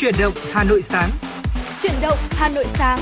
Chuyển động Hà Nội sáng. Chuyển động Hà Nội sáng.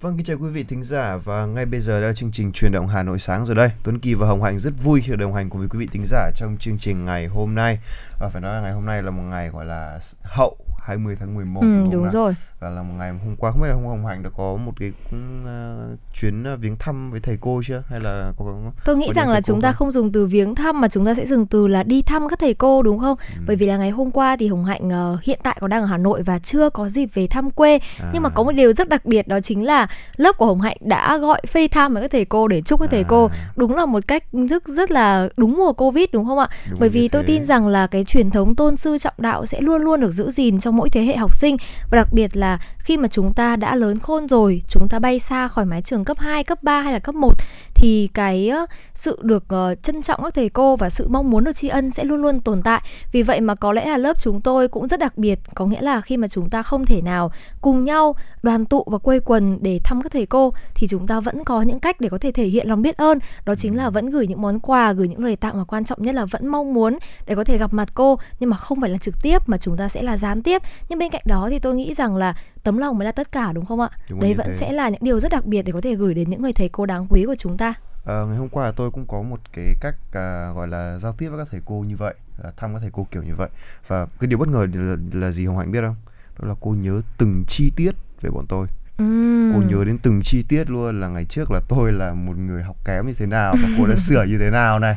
Vâng, kính chào quý vị thính giả và ngay bây giờ đã là chương trình truyền động Hà Nội sáng rồi đây. Tuấn Kỳ và Hồng Hạnh rất vui khi được đồng hành cùng với quý vị thính giả trong chương trình ngày hôm nay. Và phải nói là ngày hôm nay là một ngày gọi là hậu 20 tháng 11 ừ, đúng, đúng rồi và là một ngày hôm qua không biết là hôm hồng hạnh đã có một cái uh, chuyến uh, viếng thăm với thầy cô chưa? Hay là có tôi nghĩ rằng là chúng ta không? dùng từ viếng thăm mà chúng ta sẽ dùng từ là đi thăm các thầy cô đúng không? Ừ. bởi vì là ngày hôm qua thì hồng hạnh uh, hiện tại còn đang ở hà nội và chưa có dịp về thăm quê. À. nhưng mà có một điều rất đặc biệt đó chính là lớp của hồng hạnh đã gọi FaceTime với các thầy cô để chúc các thầy à. cô đúng là một cách rất rất là đúng mùa covid đúng không ạ? Đúng bởi vì tôi tin rằng là cái truyền thống tôn sư trọng đạo sẽ luôn luôn được giữ gìn trong mỗi thế hệ học sinh. Và đặc biệt là khi mà chúng ta đã lớn khôn rồi, chúng ta bay xa khỏi mái trường cấp 2, cấp 3 hay là cấp 1 thì cái sự được uh, trân trọng các thầy cô và sự mong muốn được tri ân sẽ luôn luôn tồn tại. Vì vậy mà có lẽ là lớp chúng tôi cũng rất đặc biệt, có nghĩa là khi mà chúng ta không thể nào cùng nhau đoàn tụ và quây quần để thăm các thầy cô thì chúng ta vẫn có những cách để có thể thể hiện lòng biết ơn, đó chính là vẫn gửi những món quà, gửi những lời tặng và quan trọng nhất là vẫn mong muốn để có thể gặp mặt cô nhưng mà không phải là trực tiếp mà chúng ta sẽ là gián tiếp. Nhưng bên cạnh đó thì tôi nghĩ rằng là tấm lòng mới là tất cả đúng không ạ? Đúng đấy vẫn thế. sẽ là những điều rất đặc biệt để có thể gửi đến những người thầy cô đáng quý của chúng ta. À, ngày hôm qua tôi cũng có một cái cách à, gọi là giao tiếp với các thầy cô như vậy à, thăm các thầy cô kiểu như vậy. Và cái điều bất ngờ là, là gì hồng hạnh biết không? Đó là cô nhớ từng chi tiết về bọn tôi Uhm. cô nhớ đến từng chi tiết luôn là ngày trước là tôi là một người học kém như thế nào và cô đã sửa như thế nào này.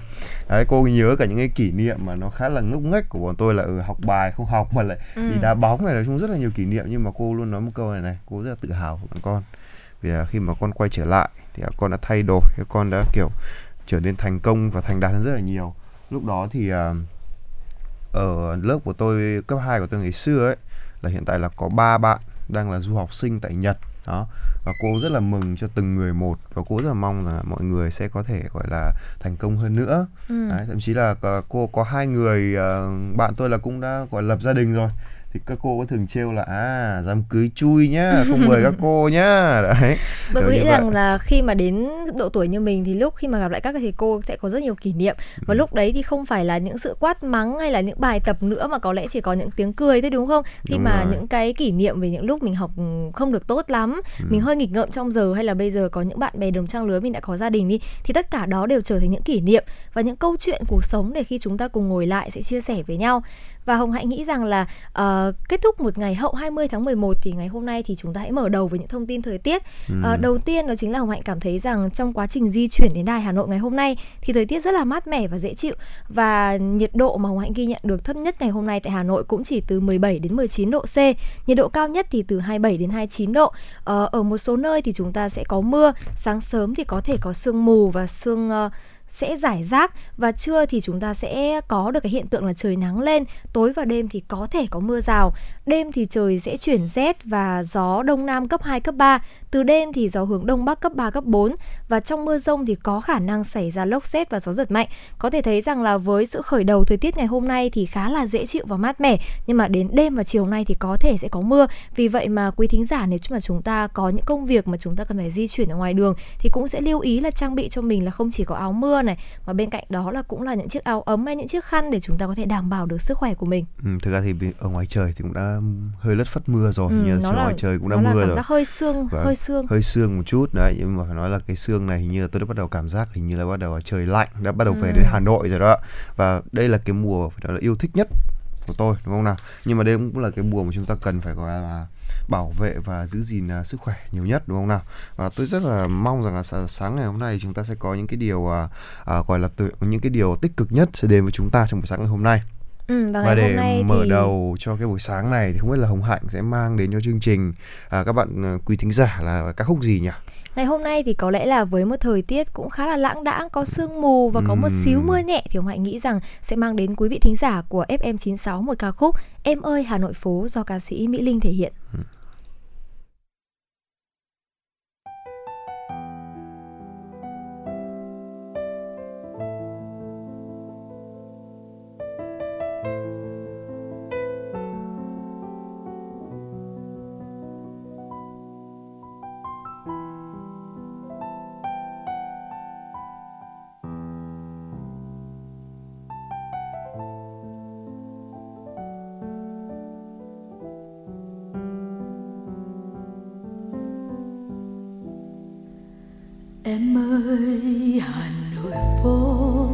Đấy cô nhớ cả những cái kỷ niệm mà nó khá là ngốc nghếch của bọn tôi là ở ừ, học bài không học mà lại ừ. đi đá bóng này nói chung rất là nhiều kỷ niệm. Nhưng mà cô luôn nói một câu này này cô rất là tự hào của con. Vì là khi mà con quay trở lại thì con đã thay đổi con đã kiểu trở nên thành công và thành đạt hơn rất là nhiều. Lúc đó thì uh, ở lớp của tôi cấp 2 của tôi ngày xưa ấy là hiện tại là có ba bạn đang là du học sinh tại Nhật đó. Và cô rất là mừng cho từng người một và cô rất là mong là mọi người sẽ có thể gọi là thành công hơn nữa. Ừ. Đấy, thậm chí là cô có hai người uh, bạn tôi là cũng đã gọi lập gia đình rồi thì các cô có thường trêu là à dám cưới chui nhá không mời các cô nhá. Đấy. Tôi nghĩ rằng là khi mà đến độ tuổi như mình thì lúc khi mà gặp lại các thầy cô sẽ có rất nhiều kỷ niệm. Và ừ. lúc đấy thì không phải là những sự quát mắng hay là những bài tập nữa mà có lẽ chỉ có những tiếng cười thôi đúng không? Khi đúng mà rồi. những cái kỷ niệm về những lúc mình học không được tốt lắm ừ. mình hơi nghịch ngợm trong giờ hay là bây giờ có những bạn bè đồng trang lứa mình đã có gia đình đi thì tất cả đó đều trở thành những kỷ niệm. Và những câu chuyện cuộc sống để khi chúng ta cùng ngồi lại sẽ chia sẻ với nhau và Hồng Hạnh nghĩ rằng là uh, kết thúc một ngày hậu 20 tháng 11 thì ngày hôm nay thì chúng ta hãy mở đầu với những thông tin thời tiết. Ừ. Uh, đầu tiên đó chính là Hồng Hạnh cảm thấy rằng trong quá trình di chuyển đến đài Hà Nội ngày hôm nay thì thời tiết rất là mát mẻ và dễ chịu và nhiệt độ mà Hồng Hạnh ghi nhận được thấp nhất ngày hôm nay tại Hà Nội cũng chỉ từ 17 đến 19 độ C. Nhiệt độ cao nhất thì từ 27 đến 29 độ. Uh, ở một số nơi thì chúng ta sẽ có mưa, sáng sớm thì có thể có sương mù và sương uh, sẽ giải rác và trưa thì chúng ta sẽ có được cái hiện tượng là trời nắng lên, tối và đêm thì có thể có mưa rào. Đêm thì trời sẽ chuyển rét và gió đông nam cấp 2 cấp 3, từ đêm thì gió hướng đông bắc cấp 3 cấp 4 và trong mưa rông thì có khả năng xảy ra lốc xét và gió giật mạnh. Có thể thấy rằng là với sự khởi đầu thời tiết ngày hôm nay thì khá là dễ chịu và mát mẻ, nhưng mà đến đêm và chiều nay thì có thể sẽ có mưa. Vì vậy mà quý thính giả nếu mà chúng ta có những công việc mà chúng ta cần phải di chuyển ở ngoài đường thì cũng sẽ lưu ý là trang bị cho mình là không chỉ có áo mưa này mà bên cạnh đó là cũng là những chiếc áo ấm hay những chiếc khăn để chúng ta có thể đảm bảo được sức khỏe của mình. Ừ, thực ra thì ở ngoài trời thì cũng đã hơi lất phất mưa rồi, ừ, như ngoài trời cũng đã mưa rồi. hơi sương, và hơi sương hơi sương một chút đấy nhưng mà phải nói là cái sương này hình như là tôi đã bắt đầu cảm giác hình như là bắt đầu trời lạnh đã bắt đầu về ừ. đến Hà Nội rồi đó và đây là cái mùa phải nói là yêu thích nhất của tôi đúng không nào nhưng mà đây cũng là cái mùa mà chúng ta cần phải gọi là bảo vệ và giữ gìn uh, sức khỏe nhiều nhất đúng không nào và tôi rất là mong rằng là sáng ngày hôm nay chúng ta sẽ có những cái điều uh, uh, gọi là tự, những cái điều tích cực nhất sẽ đến với chúng ta trong buổi sáng ngày hôm nay Ừ, và, và để hôm nay mở thì... đầu cho cái buổi sáng này thì không biết là Hồng Hạnh sẽ mang đến cho chương trình à, các bạn quý thính giả là các khúc gì nhỉ? Ngày hôm nay thì có lẽ là với một thời tiết cũng khá là lãng đãng, có sương mù và có một xíu mưa nhẹ thì Hồng Hạnh nghĩ rằng sẽ mang đến quý vị thính giả của FM96 một ca khúc Em ơi Hà Nội phố do ca sĩ Mỹ Linh thể hiện. Em ơi, hà nội phố,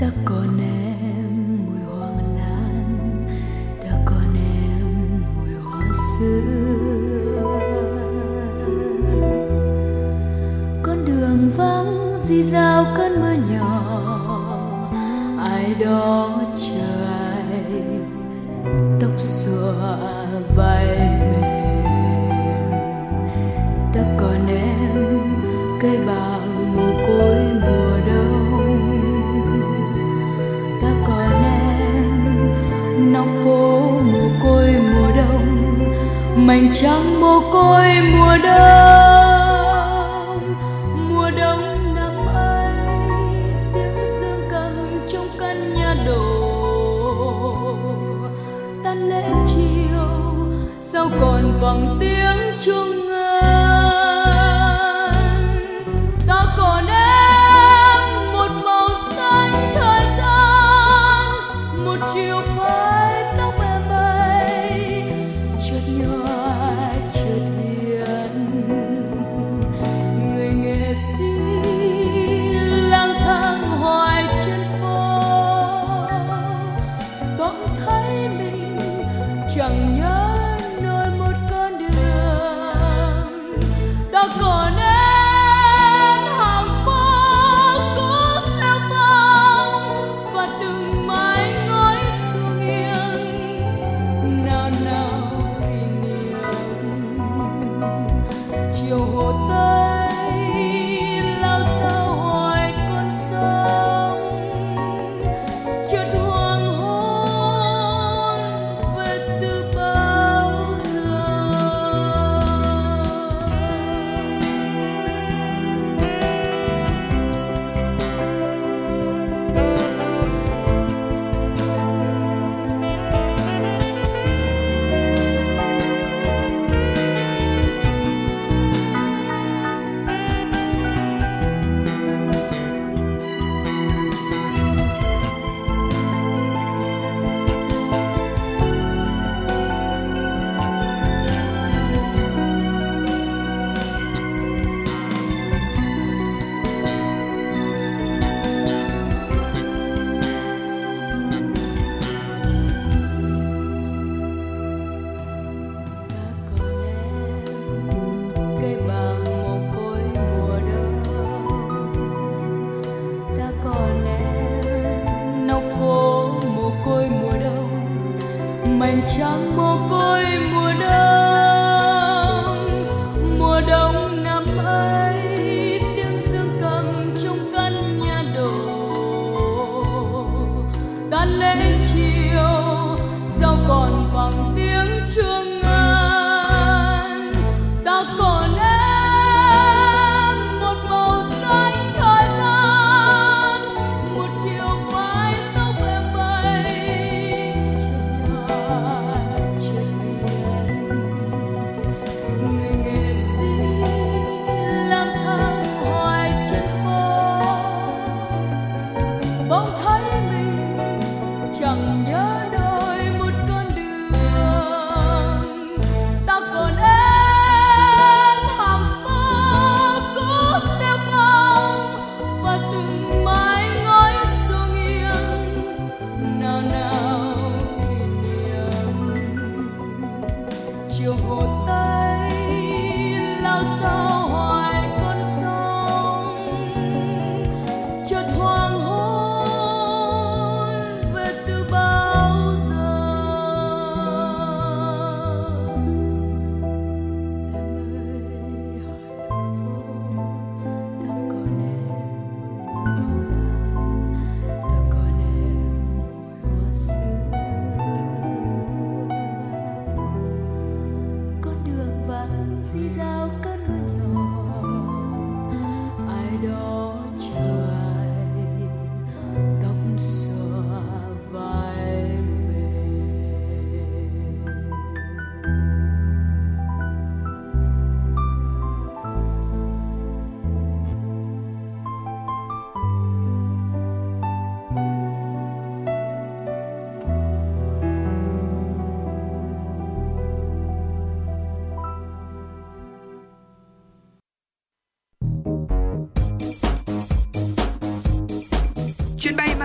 ta còn em mùi hoàng lan, ta còn em mùi hoa xưa con đường vắng, di dao cơn mưa nhỏ, ai đó chờ ai, tóc xòa vai Trăng mồ côi mùa đông.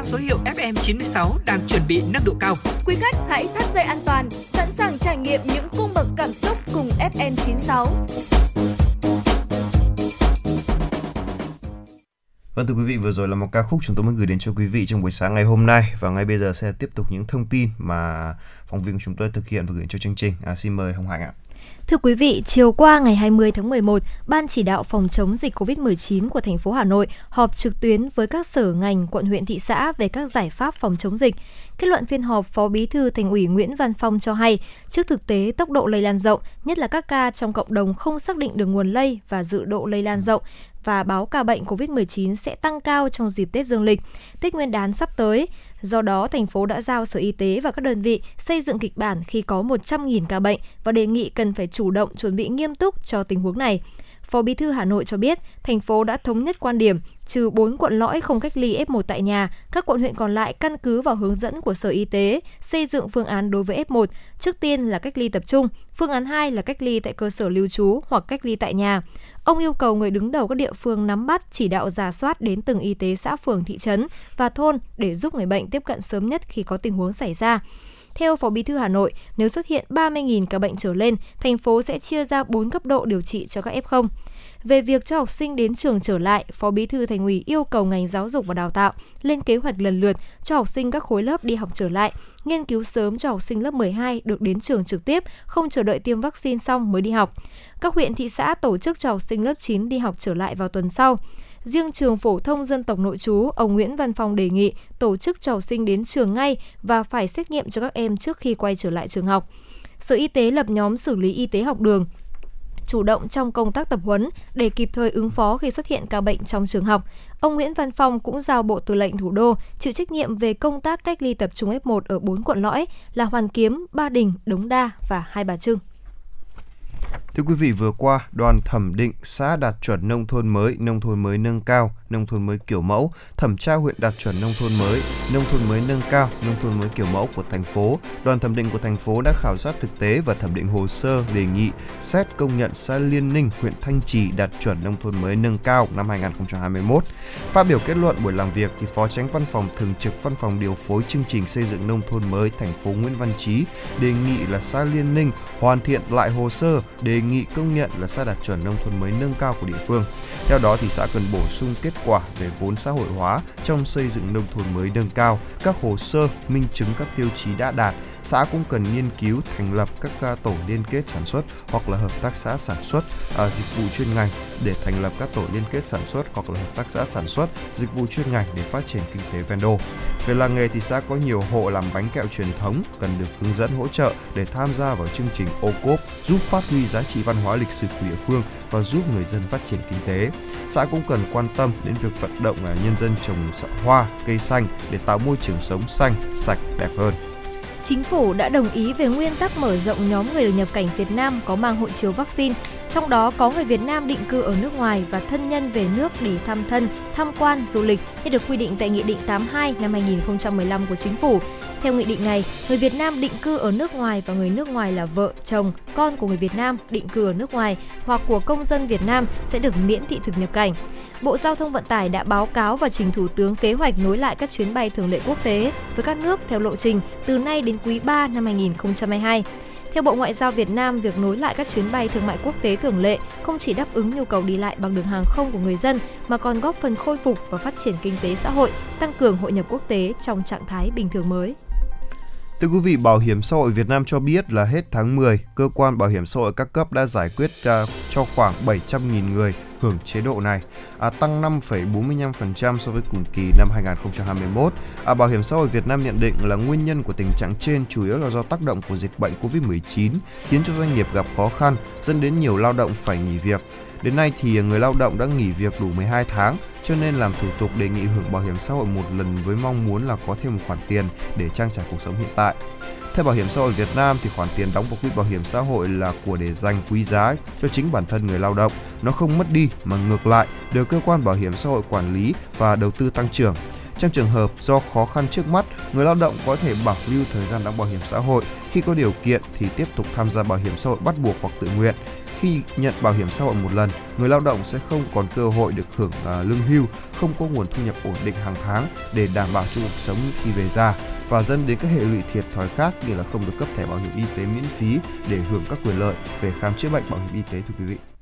Số hiệu FM96 đang chuẩn bị nâng độ cao. Quý khách hãy thắt dây an toàn, sẵn sàng trải nghiệm những cung bậc cảm xúc cùng FN96. Vâng thưa quý vị, vừa rồi là một ca khúc chúng tôi muốn gửi đến cho quý vị trong buổi sáng ngày hôm nay và ngay bây giờ sẽ tiếp tục những thông tin mà phóng viên của chúng tôi thực hiện và gửi cho chương trình. À, xin mời Hồng Hạnh ạ. Thưa quý vị, chiều qua ngày 20 tháng 11, Ban chỉ đạo phòng chống dịch COVID-19 của thành phố Hà Nội họp trực tuyến với các sở ngành, quận huyện thị xã về các giải pháp phòng chống dịch. Kết luận phiên họp, Phó Bí thư Thành ủy Nguyễn Văn Phong cho hay, trước thực tế tốc độ lây lan rộng, nhất là các ca trong cộng đồng không xác định được nguồn lây và dự độ lây lan rộng, và báo ca bệnh COVID-19 sẽ tăng cao trong dịp Tết Dương lịch, Tết Nguyên đán sắp tới. Do đó, thành phố đã giao Sở Y tế và các đơn vị xây dựng kịch bản khi có 100.000 ca bệnh và đề nghị cần phải chủ động chuẩn bị nghiêm túc cho tình huống này. Phó Bí thư Hà Nội cho biết, thành phố đã thống nhất quan điểm trừ 4 quận lõi không cách ly F1 tại nhà, các quận huyện còn lại căn cứ vào hướng dẫn của Sở Y tế xây dựng phương án đối với F1, trước tiên là cách ly tập trung, phương án 2 là cách ly tại cơ sở lưu trú hoặc cách ly tại nhà. Ông yêu cầu người đứng đầu các địa phương nắm bắt chỉ đạo giả soát đến từng y tế xã phường thị trấn và thôn để giúp người bệnh tiếp cận sớm nhất khi có tình huống xảy ra. Theo Phó Bí thư Hà Nội, nếu xuất hiện 30.000 ca bệnh trở lên, thành phố sẽ chia ra 4 cấp độ điều trị cho các F0. Về việc cho học sinh đến trường trở lại, Phó Bí thư Thành ủy yêu cầu ngành giáo dục và đào tạo lên kế hoạch lần lượt cho học sinh các khối lớp đi học trở lại, nghiên cứu sớm cho học sinh lớp 12 được đến trường trực tiếp, không chờ đợi tiêm vaccine xong mới đi học. Các huyện thị xã tổ chức cho học sinh lớp 9 đi học trở lại vào tuần sau. Riêng trường phổ thông dân tộc nội trú, ông Nguyễn Văn Phong đề nghị tổ chức cho học sinh đến trường ngay và phải xét nghiệm cho các em trước khi quay trở lại trường học. Sở Y tế lập nhóm xử lý y tế học đường, chủ động trong công tác tập huấn để kịp thời ứng phó khi xuất hiện ca bệnh trong trường học. Ông Nguyễn Văn Phong cũng giao Bộ Tư lệnh Thủ đô chịu trách nhiệm về công tác cách ly tập trung F1 ở 4 quận lõi là Hoàn Kiếm, Ba Đình, Đống Đa và Hai Bà Trưng. Thưa quý vị, vừa qua, đoàn thẩm định xã đạt chuẩn nông thôn mới, nông thôn mới nâng cao, nông thôn mới kiểu mẫu, thẩm tra huyện đạt chuẩn nông thôn mới, nông thôn mới nâng cao, nông thôn mới kiểu mẫu của thành phố. Đoàn thẩm định của thành phố đã khảo sát thực tế và thẩm định hồ sơ đề nghị xét công nhận xã Liên Ninh, huyện Thanh Trì đạt chuẩn nông thôn mới nâng cao năm 2021. Phát biểu kết luận buổi làm việc thì Phó Tránh Văn phòng Thường trực Văn phòng điều phối chương trình xây dựng nông thôn mới thành phố Nguyễn Văn Chí đề nghị là xã Liên Ninh hoàn thiện lại hồ sơ đề nghị công nhận là xã đạt chuẩn nông thôn mới nâng cao của địa phương. Theo đó thì xã cần bổ sung kết quả về vốn xã hội hóa trong xây dựng nông thôn mới nâng cao, các hồ sơ minh chứng các tiêu chí đã đạt xã cũng cần nghiên cứu thành lập các à, tổ liên kết sản xuất hoặc là hợp tác xã sản xuất à, dịch vụ chuyên ngành để thành lập các tổ liên kết sản xuất hoặc là hợp tác xã sản xuất dịch vụ chuyên ngành để phát triển kinh tế ven đô. Về làng nghề thì xã có nhiều hộ làm bánh kẹo truyền thống cần được hướng dẫn hỗ trợ để tham gia vào chương trình ô cốp giúp phát huy giá trị văn hóa lịch sử của địa phương và giúp người dân phát triển kinh tế. Xã cũng cần quan tâm đến việc vận động à, nhân dân trồng hoa, cây xanh để tạo môi trường sống xanh, sạch, đẹp hơn. Chính phủ đã đồng ý về nguyên tắc mở rộng nhóm người được nhập cảnh Việt Nam có mang hộ chiếu vaccine, trong đó có người Việt Nam định cư ở nước ngoài và thân nhân về nước để thăm thân, tham quan, du lịch như được quy định tại Nghị định 82 năm 2015 của Chính phủ. Theo nghị định này, người Việt Nam định cư ở nước ngoài và người nước ngoài là vợ, chồng, con của người Việt Nam định cư ở nước ngoài hoặc của công dân Việt Nam sẽ được miễn thị thực nhập cảnh. Bộ Giao thông Vận tải đã báo cáo và trình Thủ tướng kế hoạch nối lại các chuyến bay thường lệ quốc tế với các nước theo lộ trình từ nay đến quý 3 năm 2022. Theo Bộ Ngoại giao Việt Nam, việc nối lại các chuyến bay thương mại quốc tế thường lệ không chỉ đáp ứng nhu cầu đi lại bằng đường hàng không của người dân mà còn góp phần khôi phục và phát triển kinh tế xã hội, tăng cường hội nhập quốc tế trong trạng thái bình thường mới. Thưa quý vị, Bảo hiểm xã hội Việt Nam cho biết là hết tháng 10, cơ quan bảo hiểm xã hội các cấp đã giải quyết uh, cho khoảng 700.000 người hưởng chế độ này, à, tăng 5,45% so với cùng kỳ năm 2021. À, Bảo hiểm xã hội Việt Nam nhận định là nguyên nhân của tình trạng trên chủ yếu là do tác động của dịch bệnh COVID-19 khiến cho doanh nghiệp gặp khó khăn, dẫn đến nhiều lao động phải nghỉ việc. Đến nay thì người lao động đã nghỉ việc đủ 12 tháng, cho nên làm thủ tục đề nghị hưởng bảo hiểm xã hội một lần với mong muốn là có thêm một khoản tiền để trang trải cuộc sống hiện tại. Theo Bảo hiểm xã hội Việt Nam thì khoản tiền đóng vào quỹ bảo hiểm xã hội là của để dành quý giá cho chính bản thân người lao động, nó không mất đi mà ngược lại được cơ quan bảo hiểm xã hội quản lý và đầu tư tăng trưởng. Trong trường hợp do khó khăn trước mắt, người lao động có thể bảo lưu thời gian đóng bảo hiểm xã hội. Khi có điều kiện thì tiếp tục tham gia bảo hiểm xã hội bắt buộc hoặc tự nguyện. khi nhận bảo hiểm xã hội một lần, người lao động sẽ không còn cơ hội được hưởng uh, lương hưu, không có nguồn thu nhập ổn định hàng tháng để đảm bảo cho cuộc sống khi về già và dẫn đến các hệ lụy thiệt thòi khác như là không được cấp thẻ bảo hiểm y tế miễn phí để hưởng các quyền lợi về khám chữa bệnh bảo hiểm y tế, thưa quý vị.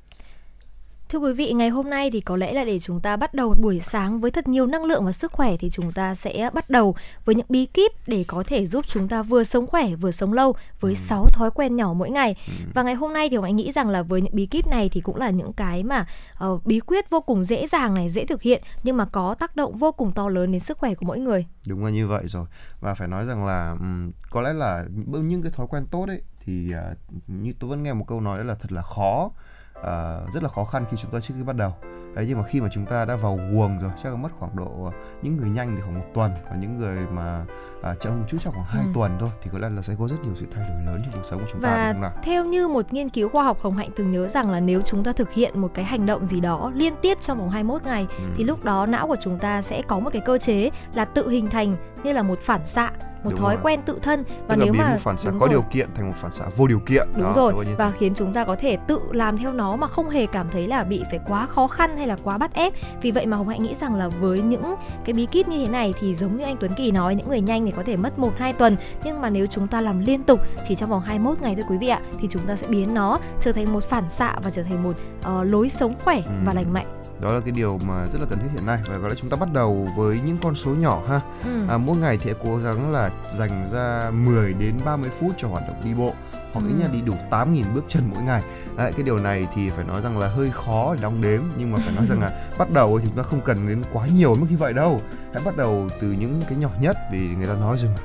Thưa quý vị, ngày hôm nay thì có lẽ là để chúng ta bắt đầu buổi sáng với thật nhiều năng lượng và sức khỏe thì chúng ta sẽ bắt đầu với những bí kíp để có thể giúp chúng ta vừa sống khỏe vừa sống lâu với ừ. 6 thói quen nhỏ mỗi ngày. Ừ. Và ngày hôm nay thì anh nghĩ rằng là với những bí kíp này thì cũng là những cái mà uh, bí quyết vô cùng dễ dàng này, dễ thực hiện nhưng mà có tác động vô cùng to lớn đến sức khỏe của mỗi người. Đúng là như vậy rồi. Và phải nói rằng là um, có lẽ là những cái thói quen tốt ấy thì uh, như tôi vẫn nghe một câu nói đó là thật là khó uh, rất là khó khăn khi chúng ta trước khi bắt đầu đấy nhưng mà khi mà chúng ta đã vào guồng rồi chắc là mất khoảng độ những người nhanh thì khoảng một tuần và những người mà à, chậm chút chắc khoảng hai ừ. tuần thôi thì có lẽ là sẽ có rất nhiều sự thay đổi lớn trong cuộc sống của chúng và ta đúng không nào? theo như một nghiên cứu khoa học Hồng Hạnh từng nhớ rằng là nếu chúng ta thực hiện một cái hành động gì đó liên tiếp trong vòng 21 ngày ừ. thì lúc đó não của chúng ta sẽ có một cái cơ chế là tự hình thành như là một phản xạ một đúng thói rồi. quen tự thân và Tức nếu mà một phản xạ có rồi. điều kiện thành một phản xạ vô điều kiện đúng đó, rồi và khiến chúng ta có thể tự làm theo nó mà không hề cảm thấy là bị phải quá khó khăn hay là quá bắt ép. Vì vậy mà hồng hạnh nghĩ rằng là với những cái bí kíp như thế này thì giống như anh Tuấn Kỳ nói những người nhanh thì có thể mất 1 2 tuần. Nhưng mà nếu chúng ta làm liên tục chỉ trong vòng 21 ngày thôi quý vị ạ thì chúng ta sẽ biến nó trở thành một phản xạ và trở thành một uh, lối sống khỏe ừ. và lành mạnh. Đó là cái điều mà rất là cần thiết hiện nay. Và có lẽ chúng ta bắt đầu với những con số nhỏ ha. Ừ. à, mỗi ngày thì cố gắng là dành ra 10 đến 30 phút cho hoạt động đi bộ hoặc ít ừ. nhất đi đủ 8.000 bước chân mỗi ngày. Đấy, cái điều này thì phải nói rằng là hơi khó để đong đếm. Nhưng mà phải nói rằng là bắt đầu thì chúng ta không cần đến quá nhiều mức như vậy đâu. Hãy bắt đầu từ những cái nhỏ nhất vì người ta nói rồi mà.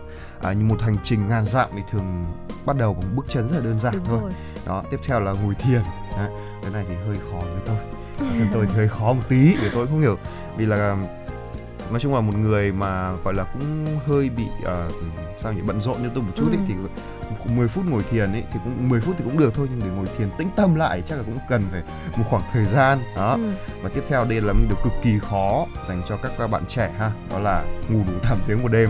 À, như một hành trình ngàn dặm thì thường bắt đầu bằng bước chân rất là đơn giản Đúng thôi. rồi. đó tiếp theo là ngồi thiền. Đấy, cái này thì hơi khó với tôi. Thân tôi thì hơi khó một tí để tôi không hiểu. Vì là nói chung là một người mà gọi là cũng hơi bị uh, sao nhỉ bận rộn như tôi một chút ừ. ấy thì 10 phút ngồi thiền ấy thì cũng 10 phút thì cũng được thôi nhưng để ngồi thiền tĩnh tâm lại chắc là cũng cần phải một khoảng thời gian đó ừ. và tiếp theo đây là một điều cực kỳ khó dành cho các bạn trẻ ha đó là ngủ đủ 8 tiếng một đêm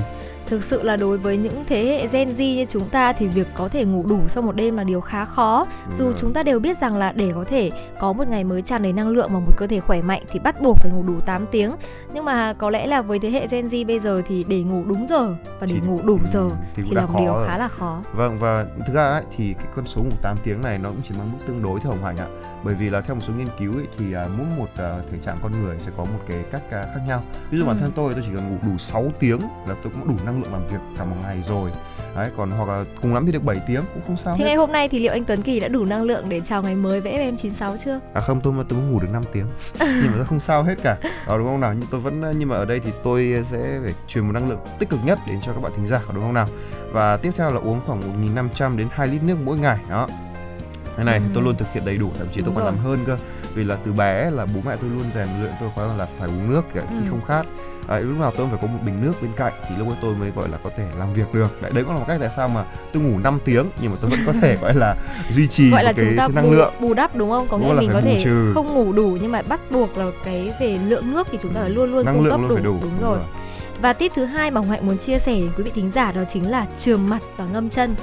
thực sự là đối với những thế hệ Gen Z như chúng ta thì việc có thể ngủ đủ sau một đêm là điều khá khó. Dù chúng ta đều biết rằng là để có thể có một ngày mới tràn đầy năng lượng và một cơ thể khỏe mạnh thì bắt buộc phải ngủ đủ 8 tiếng. Nhưng mà có lẽ là với thế hệ Gen Z bây giờ thì để ngủ đúng giờ và để thì, ngủ đủ giờ thì, thì là một điều rồi. khá là khó. Vâng và thực ra ấy, thì cái con số ngủ 8 tiếng này nó cũng chỉ mang mức tương đối thôi Hồng Hạnh ạ. Bởi vì là theo một số nghiên cứu ấy, thì uh, mỗi một uh, thể trạng con người sẽ có một cái cách uh, khác nhau. Ví dụ ừ. bản thân tôi tôi chỉ cần ngủ đủ 6 tiếng là tôi cũng đủ năng lượng làm việc cả một ngày rồi. Đấy còn hoặc là cùng lắm thì được 7 tiếng cũng không sao thế hết. ngày hôm nay thì liệu anh Tuấn Kỳ đã đủ năng lượng để chào ngày mới với FM 96 chưa? À không tôi mà tôi ngủ được 5 tiếng. Nhưng mà không sao hết cả. Đó đúng không nào? Nhưng tôi vẫn nhưng mà ở đây thì tôi sẽ phải truyền một năng lượng tích cực nhất đến cho các bạn thính giả đúng không nào? Và tiếp theo là uống khoảng 1.500 đến 2 lít nước mỗi ngày đó. Cái này ừ. tôi luôn thực hiện đầy đủ thậm chí tôi còn làm hơn cơ. Vì là từ bé là bố mẹ tôi luôn rèn luyện tôi khóa là phải uống nước cả khi ừ. không khát đấy, lúc nào tôi phải có một bình nước bên cạnh thì lúc ấy tôi mới gọi là có thể làm việc được đấy đấy cũng là một cách tại sao mà tôi ngủ 5 tiếng nhưng mà tôi vẫn có thể gọi là duy trì gọi là cái chúng ta năng bù, lượng bù đắp đúng không có nghĩa là mình có thể trừ. không ngủ đủ nhưng mà bắt buộc là cái về lượng nước thì chúng ta phải luôn luôn năng cung lượng cấp đủ. Phải đủ đúng, đúng rồi. rồi và tip thứ hai mà Hồng Hạnh muốn chia sẻ đến quý vị thính giả đó chính là trường mặt và ngâm chân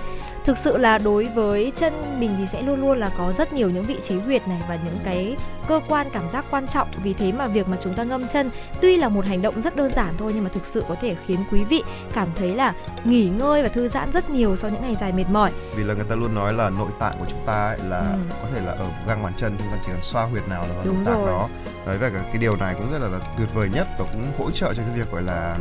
thực sự là đối với chân mình thì sẽ luôn luôn là có rất nhiều những vị trí huyệt này và những cái cơ quan cảm giác quan trọng. Vì thế mà việc mà chúng ta ngâm chân tuy là một hành động rất đơn giản thôi nhưng mà thực sự có thể khiến quý vị cảm thấy là nghỉ ngơi và thư giãn rất nhiều sau những ngày dài mệt mỏi. Vì là người ta luôn nói là nội tạng của chúng ta ấy là ừ. có thể là ở găng bàn chân chúng ta chỉ cần xoa huyệt nào là vào nội tạng đó. Đấy và cái điều này cũng rất là, là tuyệt vời nhất và cũng hỗ trợ cho cái việc gọi là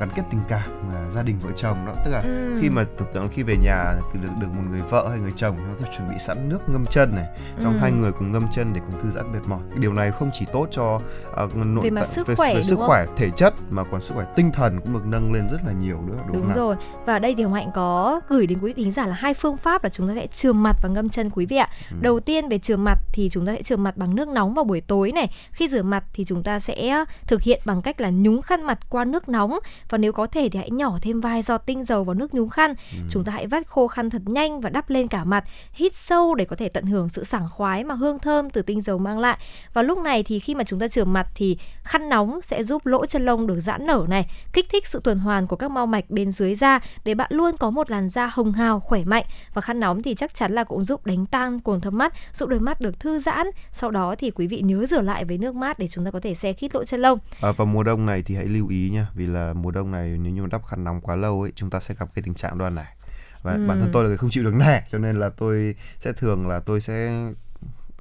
gắn kết tình cảm uh, gia đình vợ chồng đó. Tức là ừ. khi mà tưởng tượng khi về nhà được được một người vợ hay người chồng nó chuẩn bị sẵn nước ngâm chân này trong ừ. hai người cùng ngâm chân để cùng thư giãn mệt mỏi. Điều này không chỉ tốt cho uh, nội về mặt sức về, khỏe về sức khỏe thể chất mà còn sức khỏe tinh thần cũng được nâng lên rất là nhiều nữa đúng, đúng rồi. Và đây thì hồng hạnh có gửi đến quý thính giả là hai phương pháp là chúng ta sẽ chườm mặt và ngâm chân quý vị ạ. Ừ. đầu tiên về chườm mặt thì chúng ta sẽ chườm mặt bằng nước nóng vào buổi tối này. Khi rửa mặt thì chúng ta sẽ thực hiện bằng cách là nhúng khăn mặt qua nước nóng và nếu có thể thì hãy nhỏ thêm vài giọt tinh dầu vào nước nhúng khăn. Ừ. Chúng ta hãy vắt khô khăn thật nhanh và đắp lên cả mặt, hít sâu để có thể tận hưởng sự sảng khoái mà hương thơm từ tinh dầu mang lại. Và lúc này thì khi mà chúng ta chườm mặt thì khăn nóng sẽ giúp lỗ chân lông được giãn nở này, kích thích sự tuần hoàn của các mau mạch bên dưới da để bạn luôn có một làn da hồng hào, khỏe mạnh. Và khăn nóng thì chắc chắn là cũng giúp đánh tan cuồng thâm mắt, giúp đôi mắt được thư giãn. Sau đó thì quý vị nhớ rửa lại với nước mát để chúng ta có thể xe khít lỗ chân lông. À, và mùa đông này thì hãy lưu ý nha vì là mùa đông này nếu như đắp khăn nóng quá lâu ấy chúng ta sẽ gặp cái tình trạng đoan này và Ừ. bản thân tôi là người không chịu được nẻ cho nên là tôi sẽ thường là tôi sẽ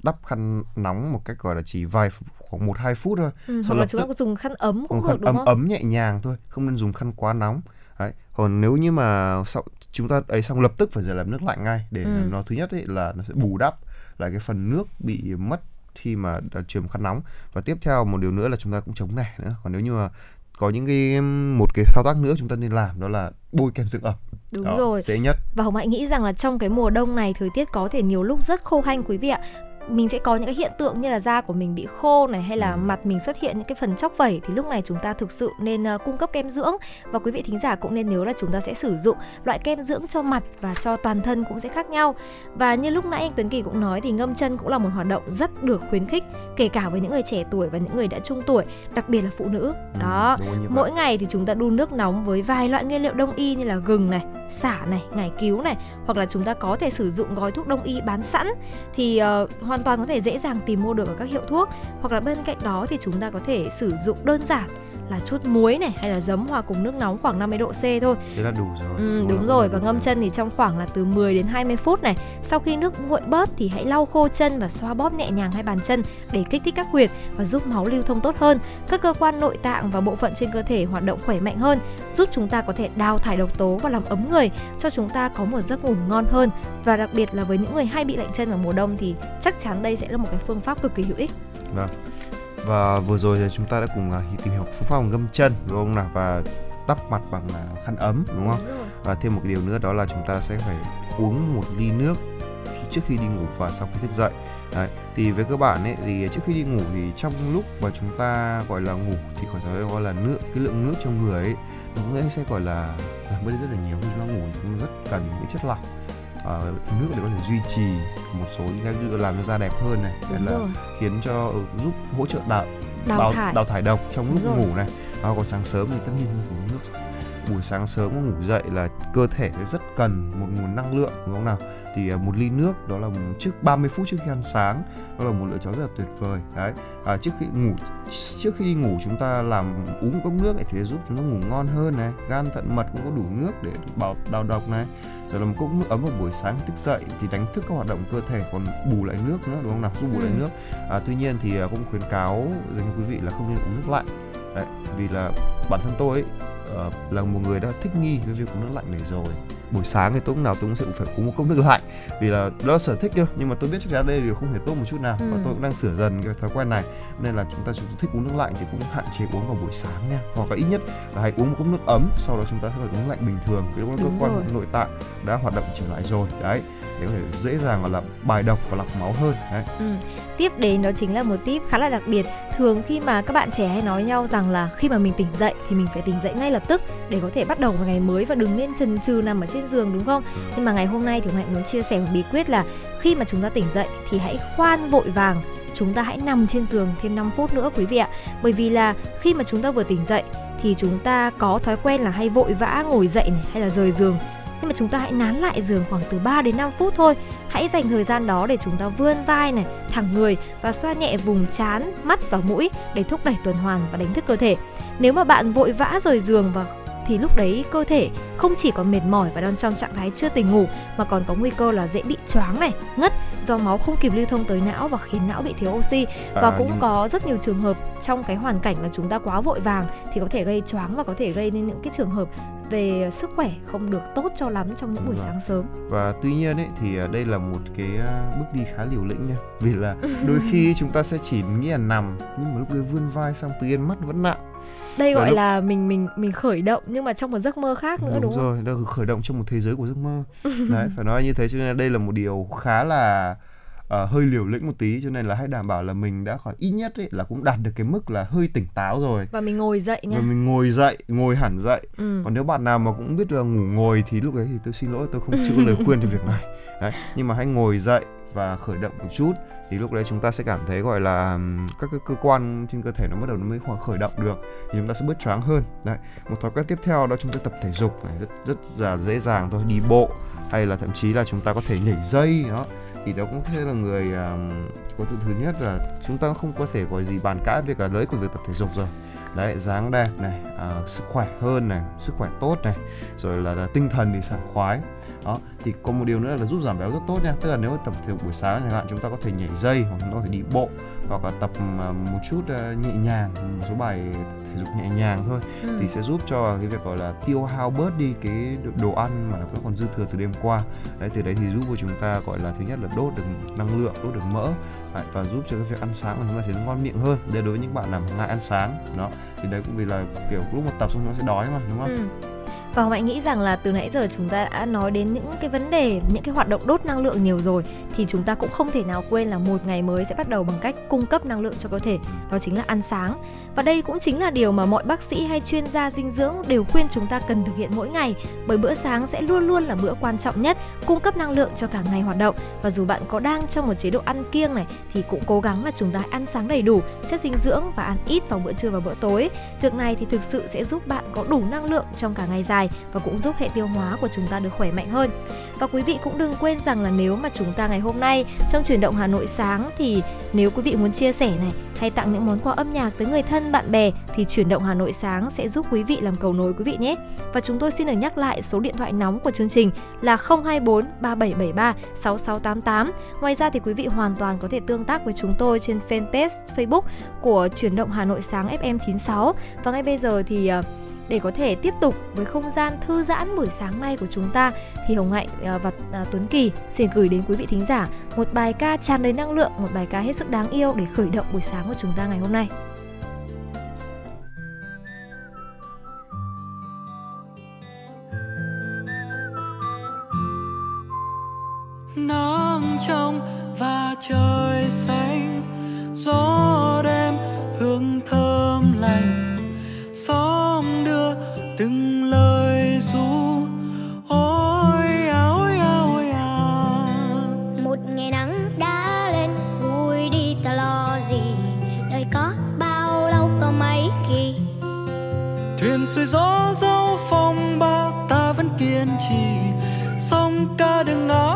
đắp khăn nóng một cách gọi là chỉ vài khoảng một hai phút thôi Ừ, Sau hoặc là chúng ta có dùng khăn ấm cũng khăn được đúng ấm không? ấm nhẹ nhàng thôi không nên dùng khăn quá nóng Đấy. còn nếu như mà sau chúng ta ấy xong lập tức phải rửa làm nước lạnh ngay để Ừ. nó thứ nhất ấy là nó sẽ bù đắp lại cái phần nước bị mất khi mà đã chườm khăn nóng và tiếp theo một điều nữa là chúng ta cũng chống nẻ nữa còn nếu như mà có những cái một cái thao tác nữa chúng ta nên làm đó là bôi kem dưỡng ẩm Đúng Đó, rồi. dễ nhất Và Hồng Hạnh nghĩ rằng là trong cái mùa đông này thời tiết có thể nhiều lúc rất khô hanh quý vị ạ. Mình sẽ có những cái hiện tượng như là da của mình bị khô này hay là Ừ. mặt mình xuất hiện những cái phần chóc vẩy thì lúc này chúng ta thực sự nên ờ, cung cấp kem dưỡng và quý vị thính giả cũng nên nhớ là chúng ta sẽ sử dụng loại kem dưỡng cho mặt và cho toàn thân cũng sẽ khác nhau. Và như lúc nãy anh Tuấn Kỳ cũng nói thì ngâm chân cũng là một hoạt động rất được khuyến khích kể cả với những người trẻ tuổi và những người đã trung tuổi, đặc biệt là phụ nữ. Ừ, Đó. Mỗi ngày thì chúng ta đun nước nóng với vài loại nguyên liệu đông y như là gừng này, xả này, ngải cứu này hoặc là chúng ta có thể sử dụng gói thuốc đông y bán sẵn thì ờ, hoàn toàn có thể dễ dàng tìm mua được ở các hiệu thuốc. Hoặc là bên cạnh đó thì chúng ta có thể sử dụng đơn giản là chút muối này hay là giấm hòa cùng nước nóng khoảng 50 độ C thôi. thế là đủ rồi Ừ, đúng cũng rồi và ngâm chân thì trong khoảng là từ 10 đến 20 phút này. Sau khi nước nguội bớt thì hãy lau khô chân và xoa bóp nhẹ nhàng hai bàn chân để kích thích các huyệt và giúp máu lưu thông tốt hơn. Các cơ quan nội tạng và bộ phận trên cơ thể hoạt động khỏe mạnh hơn, giúp chúng ta có thể đào thải độc tố và làm ấm người, cho chúng ta có một giấc ngủ ngon hơn. Và đặc biệt là với những người hay bị lạnh chân vào mùa đông thì chắc chắn đây sẽ là một cái phương pháp cực kỳ hữu ích. Và vừa rồi thì chúng ta đã cùng à, tìm hiểu phương pháp ngâm chân đúng không nào và đắp mặt bằng à, khăn ấm đúng không? Và thêm một cái điều nữa đó là chúng ta sẽ phải uống một ly nước khi trước khi đi ngủ và sau khi thức dậy. Đấy. thì với cơ bản ấy thì trước khi đi ngủ thì trong lúc mà chúng ta gọi là ngủ thì có thể gọi là nước cái lượng nước trong người ấy nó cũng sẽ gọi là giảm bớt rất là nhiều. Khi chúng ta ngủ ta rất cần những chất lọc Ờ, nước để có thể duy trì một số những cái dụ làm cho da đẹp hơn này Đúng là rồi. khiến cho ừ, giúp hỗ trợ đào Đào đào, thải. đào thải độc trong lúc rồi. ngủ này à, còn sáng sớm thì tất nhiên là uống nước. Buổi sáng sớm mà ngủ dậy là cơ thể sẽ rất cần một nguồn năng lượng đúng không nào? Thì à, một ly nước đó là một- trước 30 phút trước khi ăn sáng đó là một lựa chọn rất là tuyệt vời đấy. À, trước khi ngủ trước khi đi ngủ chúng ta làm uống một cốc nước thì sẽ giúp chúng ta ngủ ngon hơn này gan thận mật cũng có đủ nước để bảo đào độc này. Rồi là một cốc nước ấm vào buổi sáng thức dậy thì đánh thức các hoạt động cơ thể còn bù lại nước nữa đúng không nào? Giúp bù lại Ừ. nước. À, tuy nhiên thì à, cũng khuyến cáo dành cho quý vị là không nên uống nước lạnh Đấy, vì là bản thân tôi ấy, ờ, là một người đã thích nghi với việc uống nước lạnh này rồi. Buổi sáng thì tôi lúc nào tôi cũng sẽ phải uống một cốc nước lạnh vì là đó là sở thích thôi. Nhưng mà tôi biết chắc chắn đây là điều không hề tốt một chút nào và Ừ. tôi cũng đang sửa dần cái thói quen này. Nên là chúng ta chúng thích uống nước lạnh thì cũng hạn chế uống vào buổi sáng nha. Hoặc là ít nhất là hãy uống một cốc nước ấm sau đó chúng ta sẽ phải uống lạnh bình thường. Cái lúc đó cơ quan rồi. nội tạng đã hoạt động trở lại rồi. Đấy để có thể dễ dàng là làm bài độc và lọc máu hơn đấy Ừ. Tiếp đến đó chính là một tip khá là đặc biệt Thường khi mà các bạn trẻ hay nói nhau rằng là khi mà mình tỉnh dậy thì mình phải tỉnh dậy ngay lập tức để có thể bắt đầu vào ngày mới và đừng nên chần chừ nằm ở trên giường đúng không? Nhưng mà ngày hôm nay thì Hạnh muốn chia sẻ một bí quyết là khi mà chúng ta tỉnh dậy thì hãy khoan vội vàng chúng ta hãy nằm trên giường thêm 5 phút nữa quý vị ạ. Bởi vì là khi mà chúng ta vừa tỉnh dậy thì chúng ta có thói quen là hay vội vã ngồi dậy này hay là rời giường. Nhưng mà chúng ta hãy nán lại giường khoảng từ 3 đến 5 phút thôi. Hãy dành thời gian đó để chúng ta vươn vai này, thẳng người và xoa nhẹ vùng trán, mắt và mũi để thúc đẩy tuần hoàn và đánh thức cơ thể. Nếu mà bạn vội vã rời giường và thì lúc đấy cơ thể không chỉ còn mệt mỏi và đang trong trạng thái chưa tỉnh ngủ mà còn có nguy cơ là dễ bị choáng này, ngất do máu không kịp lưu thông tới não và khiến não bị thiếu oxy và À, cũng có rất nhiều trường hợp trong cái hoàn cảnh là chúng ta quá vội vàng thì có thể gây choáng và có thể gây nên những cái trường hợp về sức khỏe không được tốt cho lắm trong những buổi Vâng. sáng sớm. và tuy nhiên ấy thì à, đây là một cái à, bước đi khá liều lĩnh nha vì là đôi khi chúng ta sẽ chỉ nghĩ là nằm nhưng mà lúc đấy vươn vai xong tự nhiên mắt vẫn nặng Đây gọi lúc- là mình mình mình khởi động nhưng mà trong một giấc mơ khác nữa đúng, không? rồi là khởi động trong một thế giới của giấc mơ. Đấy phải nói như thế cho nên là đây là một điều khá là uh, hơi liều lĩnh một tí cho nên là hãy đảm bảo là mình đã khỏi ít nhất ấy, là cũng đạt được cái mức là hơi tỉnh táo rồi. Và mình ngồi dậy nha. Và mình ngồi dậy ngồi hẳn dậy. Ừ. còn nếu bạn nào mà cũng biết là ngủ ngồi thì lúc đấy thì tôi xin lỗi tôi không chưa có lời khuyên cho việc này. Đấy nhưng mà hãy ngồi dậy và khởi động một chút thì lúc đấy chúng ta sẽ cảm thấy gọi là các cái cơ quan trên cơ thể nó bắt đầu nó mới khoảng khởi động được. Thì chúng ta sẽ bớt choáng hơn. Đấy một thói quen tiếp theo đó chúng ta tập thể dục này rất rất là dễ dàng thôi đi bộ hay là thậm chí là chúng ta có thể nhảy dây đó. Thì đó cũng sẽ là người um, có thứ thứ nhất là chúng ta không có thể gọi gì bàn cãi về cả lợi của việc tập thể dục rồi. Đấy dáng đẹp này à, sức khỏe hơn này sức khỏe tốt này rồi là, là tinh thần thì sảng khoái đó thì có một điều nữa là giúp giảm béo rất tốt nha. Tức là nếu tập thể dục buổi sáng chẳng hạn chúng ta có thể nhảy dây hoặc chúng ta có thể đi bộ hoặc là tập à, một chút uh, nhẹ nhàng một số bài thể dục nhẹ nhàng thôi ừ. thì sẽ giúp cho cái việc gọi là tiêu hao bớt đi cái đồ ăn mà nó vẫn còn dư thừa từ đêm qua. Đấy từ đấy thì giúp cho chúng ta gọi là thứ nhất là đốt được năng lượng đốt được mỡ đấy, và giúp cho cái việc ăn sáng của chúng ta trở nên ngon miệng hơn. Đây đối với những bạn nào ngại ăn sáng đó thì đấy cũng vì là kiểu lúc một tập xong ta sẽ đói mà đúng không? Ừ và Hồng Hạnh nghĩ rằng là từ nãy giờ chúng ta đã nói đến những cái vấn đề, những cái hoạt động đốt năng lượng nhiều rồi thì chúng ta cũng không thể nào quên là một ngày mới sẽ bắt đầu bằng cách cung cấp năng lượng cho cơ thể, đó chính là ăn sáng. Và đây cũng chính là điều mà mọi bác sĩ hay chuyên gia dinh dưỡng đều khuyên chúng ta cần thực hiện mỗi ngày bởi bữa sáng sẽ luôn luôn là bữa quan trọng nhất, cung cấp năng lượng cho cả ngày hoạt động. Và dù bạn có đang trong một chế độ ăn kiêng này thì cũng cố gắng là chúng ta ăn sáng đầy đủ, chất dinh dưỡng và ăn ít vào bữa trưa và bữa tối. Việc này thì thực sự sẽ giúp bạn có đủ năng lượng trong cả ngày dài và cũng giúp hệ tiêu hóa của chúng ta được khỏe mạnh hơn. Và quý vị cũng đừng quên rằng là nếu mà chúng ta ngày hôm nay trong chuyển động Hà Nội sáng thì nếu quý vị muốn chia sẻ này hay tặng những món quà âm nhạc tới người thân bạn bè thì chuyển động Hà Nội sáng sẽ giúp quý vị làm cầu nối quý vị nhé. Và chúng tôi xin được nhắc lại số điện thoại nóng của chương trình là 024 3773 6688. Ngoài ra thì quý vị hoàn toàn có thể tương tác với chúng tôi trên fanpage Facebook của chuyển động Hà Nội sáng FM96. Và ngay bây giờ thì uh, để có thể tiếp tục với không gian thư giãn buổi sáng nay của chúng ta thì Hồng Hạnh à, và à, Tuấn Kỳ xin gửi đến quý vị thính giả một bài ca tràn đầy năng lượng, một bài ca hết sức đáng yêu để khởi động buổi sáng của chúng ta ngày hôm nay. nắng trong và trời xanh gió đêm hương thơm lành xóm từng lời ru. Ôi à ôi à ôi à. Một ngày nắng đã lên vui đi ta lo gì? Đời có bao lâu có mấy khi? Thuyền xuôi gió dấu phong ba ta vẫn kiên trì. Sông ca đừng ngã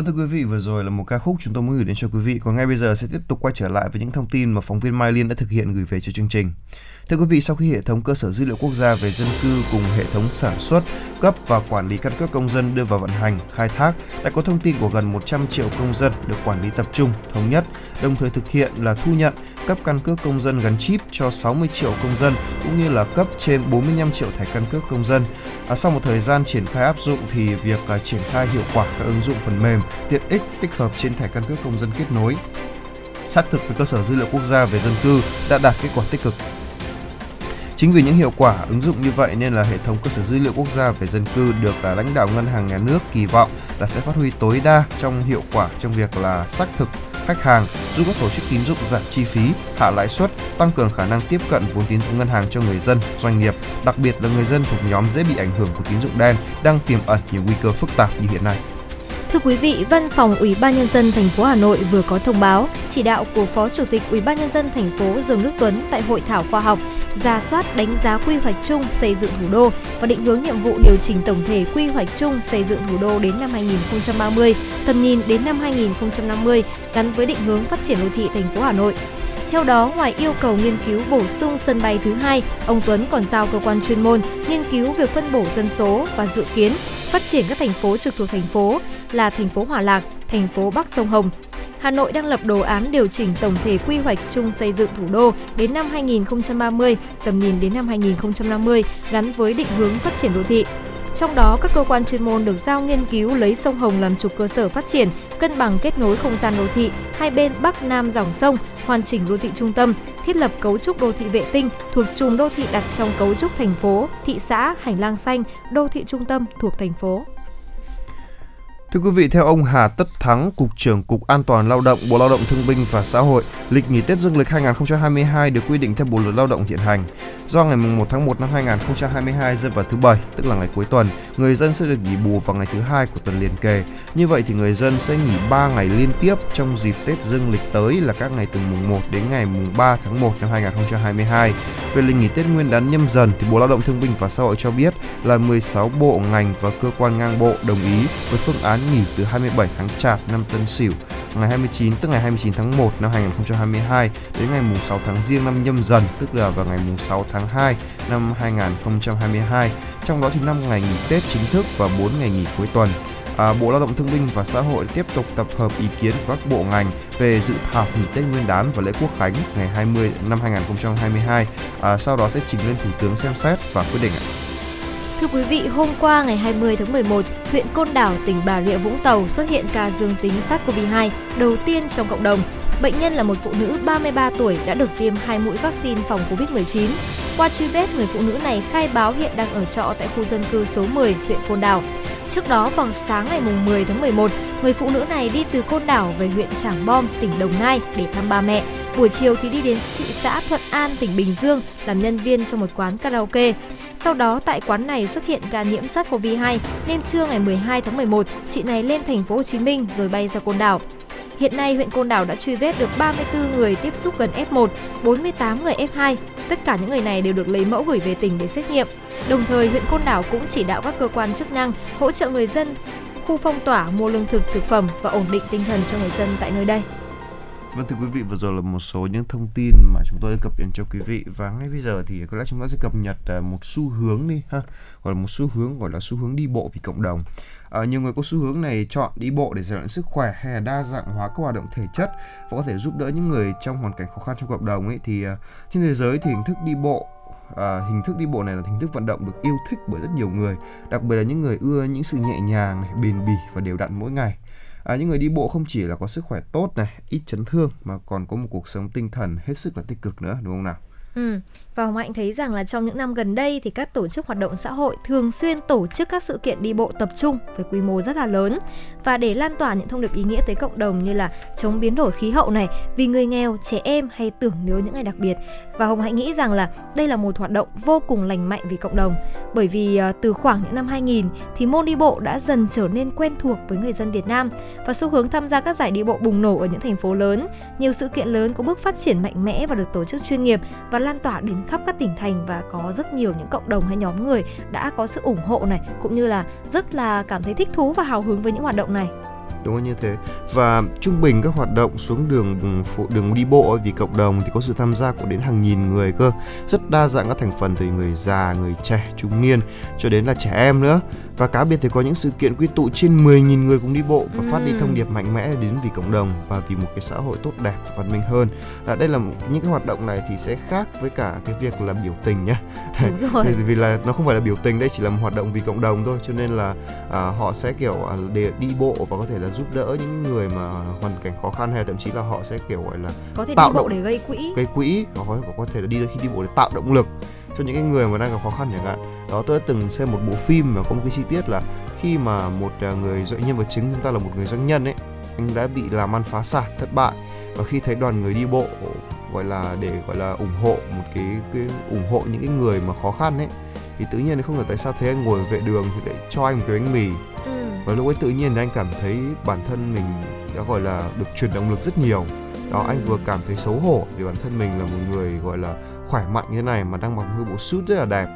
Vâng thưa quý vị, vừa rồi là một ca khúc chúng tôi muốn gửi đến cho quý vị. Còn ngay bây giờ sẽ tiếp tục quay trở lại với những thông tin mà phóng viên Mai Liên đã thực hiện gửi về cho chương trình. Thưa quý vị, sau khi hệ thống cơ sở dữ liệu quốc gia về dân cư cùng hệ thống sản xuất, cấp và quản lý căn cước công dân đưa vào vận hành, khai thác, đã có thông tin của gần 100 triệu công dân được quản lý tập trung, thống nhất, đồng thời thực hiện là thu nhận, cấp căn cước công dân gắn chip cho 60 triệu công dân cũng như là cấp trên 45 triệu thẻ căn cước công dân. À, sau một thời gian triển khai áp dụng thì việc à, triển khai hiệu quả các ứng dụng phần mềm, tiện ích tích hợp trên thẻ căn cước công dân kết nối xác thực với cơ sở dữ liệu quốc gia về dân cư đã đạt kết quả tích cực. Chính vì những hiệu quả ứng dụng như vậy nên là hệ thống cơ sở dữ liệu quốc gia về dân cư được à, lãnh đạo ngân hàng nhà nước kỳ vọng là sẽ phát huy tối đa trong hiệu quả trong việc là xác thực khách hàng, giúp các tổ chức tín dụng giảm chi phí, hạ lãi suất, tăng cường khả năng tiếp cận vốn tín dụng ngân hàng cho người dân, doanh nghiệp, đặc biệt là người dân thuộc nhóm dễ bị ảnh hưởng của tín dụng đen đang tiềm ẩn nhiều nguy cơ phức tạp như hiện nay. Thưa quý vị, Văn phòng Ủy ban nhân dân thành phố Hà Nội vừa có thông báo chỉ đạo của Phó Chủ tịch Ủy ban nhân dân thành phố Dương Đức Tuấn tại hội thảo khoa học ra soát đánh giá quy hoạch chung xây dựng thủ đô và định hướng nhiệm vụ điều chỉnh tổng thể quy hoạch chung xây dựng thủ đô đến năm 2030, tầm nhìn đến năm 2050 gắn với định hướng phát triển đô thị thành phố Hà Nội. Theo đó, ngoài yêu cầu nghiên cứu bổ sung sân bay thứ hai, ông Tuấn còn giao cơ quan chuyên môn nghiên cứu việc phân bổ dân số và dự kiến phát triển các thành phố trực thuộc thành phố là thành phố Hòa Lạc, thành phố Bắc Sông Hồng. Hà Nội đang lập đồ án điều chỉnh tổng thể quy hoạch chung xây dựng thủ đô đến năm 2030, tầm nhìn đến năm 2050 gắn với định hướng phát triển đô thị. Trong đó, các cơ quan chuyên môn được giao nghiên cứu lấy sông Hồng làm trục cơ sở phát triển, cân bằng kết nối không gian đô thị hai bên Bắc Nam dòng sông, hoàn chỉnh đô thị trung tâm, thiết lập cấu trúc đô thị vệ tinh thuộc chùm đô thị đặt trong cấu trúc thành phố, thị xã, hành lang xanh, đô thị trung tâm thuộc thành phố. Thưa quý vị, theo ông Hà Tất Thắng, Cục trưởng Cục An toàn Lao động, Bộ Lao động Thương binh và Xã hội, lịch nghỉ Tết Dương lịch 2022 được quy định theo Bộ luật Lao động hiện hành. Do ngày 1 tháng 1 năm 2022 rơi vào thứ Bảy, tức là ngày cuối tuần, người dân sẽ được nghỉ bù vào ngày thứ hai của tuần liền kề. Như vậy thì người dân sẽ nghỉ 3 ngày liên tiếp trong dịp Tết Dương lịch tới là các ngày từ mùng 1 đến ngày mùng 3 tháng 1 năm 2022. Về lịch nghỉ Tết Nguyên đán nhâm dần thì Bộ Lao động Thương binh và Xã hội cho biết là 16 bộ ngành và cơ quan ngang bộ đồng ý với phương án nghỉ từ 27 tháng Chạp năm Tân Sửu ngày 29 tức ngày 29 tháng 1 năm 2022 đến ngày mùng 6 tháng Giêng năm Nhâm Dần tức là vào ngày mùng 6 tháng 2 năm 2022. Trong đó thì 5 ngày nghỉ Tết chính thức và 4 ngày nghỉ cuối tuần. À, Bộ Lao động Thương binh và Xã hội tiếp tục tập hợp ý kiến của các bộ ngành về dự thảo nghỉ Tết Nguyên đán và lễ Quốc khánh ngày 20 năm 2022. À, sau đó sẽ trình lên Thủ tướng xem xét và quyết định. Thưa quý vị, hôm qua ngày 20 tháng 11, huyện Côn Đảo, tỉnh Bà Rịa Vũng Tàu xuất hiện ca dương tính SARS-CoV-2 đầu tiên trong cộng đồng. Bệnh nhân là một phụ nữ 33 tuổi đã được tiêm hai mũi vaccine phòng COVID-19. Qua truy vết, người phụ nữ này khai báo hiện đang ở trọ tại khu dân cư số 10, huyện Côn Đảo. Trước đó vào sáng ngày 10 tháng 11, người phụ nữ này đi từ Côn Đảo về huyện Trảng Bom, tỉnh Đồng Nai để thăm ba mẹ. Buổi chiều thì đi đến thị xã Thuận An, tỉnh Bình Dương làm nhân viên trong một quán karaoke. Sau đó tại quán này xuất hiện ca nhiễm SARS-CoV-2 nên trưa ngày 12 tháng 11, chị này lên thành phố Hồ Chí Minh rồi bay ra Côn Đảo. Hiện nay huyện Côn Đảo đã truy vết được 34 người tiếp xúc gần F1, 48 người F2. Tất cả những người này đều được lấy mẫu gửi về tỉnh để xét nghiệm. Đồng thời huyện Côn Đảo cũng chỉ đạo các cơ quan chức năng hỗ trợ người dân khu phong tỏa mua lương thực, thực phẩm và ổn định tinh thần cho người dân tại nơi đây. Vâng thưa quý vị, vừa rồi là một số những thông tin mà chúng tôi đã cập nhật cho quý vị và ngay bây giờ thì có lẽ chúng ta sẽ cập nhật à, một xu hướng đi ha, gọi là một xu hướng gọi là xu hướng đi bộ vì cộng đồng. À, nhiều người có xu hướng này chọn đi bộ để rèn luyện sức khỏe hay là đa dạng hóa các hoạt động thể chất và có thể giúp đỡ những người trong hoàn cảnh khó khăn trong cộng đồng ấy thì à, trên thế giới thì hình thức đi bộ À, hình thức đi bộ này là hình thức vận động được yêu thích bởi rất nhiều người, đặc biệt là những người ưa những sự nhẹ nhàng, này, bền bỉ và đều đặn mỗi ngày. À, những người đi bộ không chỉ là có sức khỏe tốt này, ít chấn thương mà còn có một cuộc sống tinh thần hết sức là tích cực nữa đúng không nào? Ừ. Và Hồng Hạnh thấy rằng là trong những năm gần đây thì các tổ chức hoạt động xã hội thường xuyên tổ chức các sự kiện đi bộ tập trung với quy mô rất là lớn và để lan tỏa những thông điệp ý nghĩa tới cộng đồng như là chống biến đổi khí hậu này, vì người nghèo, trẻ em hay tưởng nhớ những ngày đặc biệt. Và Hồng Hạnh nghĩ rằng là đây là một hoạt động vô cùng lành mạnh vì cộng đồng bởi vì ờ, từ khoảng những năm 2000 thì môn đi bộ đã dần trở nên quen thuộc với người dân Việt Nam và xu hướng tham gia các giải đi bộ bùng nổ ở những thành phố lớn. Nhiều sự kiện lớn có bước phát triển mạnh mẽ và được tổ chức chuyên nghiệp và lan tỏa đến khắp các tỉnh thành và có rất nhiều những cộng đồng hay nhóm người đã có sự ủng hộ này, cũng như là rất là cảm thấy thích thú và hào hứng với những hoạt động này đúng là như thế và trung bình các hoạt động xuống đường phụ đường đi bộ vì cộng đồng thì có sự tham gia của đến hàng nghìn người cơ rất đa dạng các thành phần từ người già người trẻ trung niên cho đến là trẻ em nữa và cá biệt thì có những sự kiện quy tụ trên 10.000 người cùng đi bộ và phát đi thông điệp mạnh mẽ đến vì cộng đồng và vì một cái xã hội tốt đẹp và văn minh hơn. Là đây là những cái hoạt động này thì sẽ khác với cả cái việc là biểu tình nhá. Đúng rồi. vì là nó không phải là biểu tình đây chỉ là một hoạt động vì cộng đồng thôi cho nên là à, họ sẽ kiểu à, để đi bộ và có thể là giúp đỡ những người mà hoàn cảnh khó khăn hay thậm chí là họ sẽ kiểu gọi là có thể tạo đi bộ động để gây quỹ. Gây quỹ có có, có thể là đi khi đi bộ để tạo động lực cho những cái người mà đang gặp khó khăn chẳng hạn. Đó tôi đã từng xem một bộ phim mà có một cái chi tiết là khi mà một à, người doanh nhân vật chính chúng ta là một người doanh nhân ấy anh đã bị làm ăn phá sản thất bại. Và khi thấy đoàn người đi bộ gọi là để gọi là ủng hộ một cái, cái ủng hộ những cái người mà khó khăn ấy thì tự nhiên không hiểu tại sao thấy anh ngồi vệ đường thì lại cho anh một cái bánh mì và lúc ấy tự nhiên anh cảm thấy bản thân mình đã, gọi là, được truyền động lực rất nhiều. Đó, anh vừa cảm thấy xấu hổ vì bản thân mình là một người, gọi là, khỏe mạnh như thế này mà đang mặc một bộ suit rất là đẹp,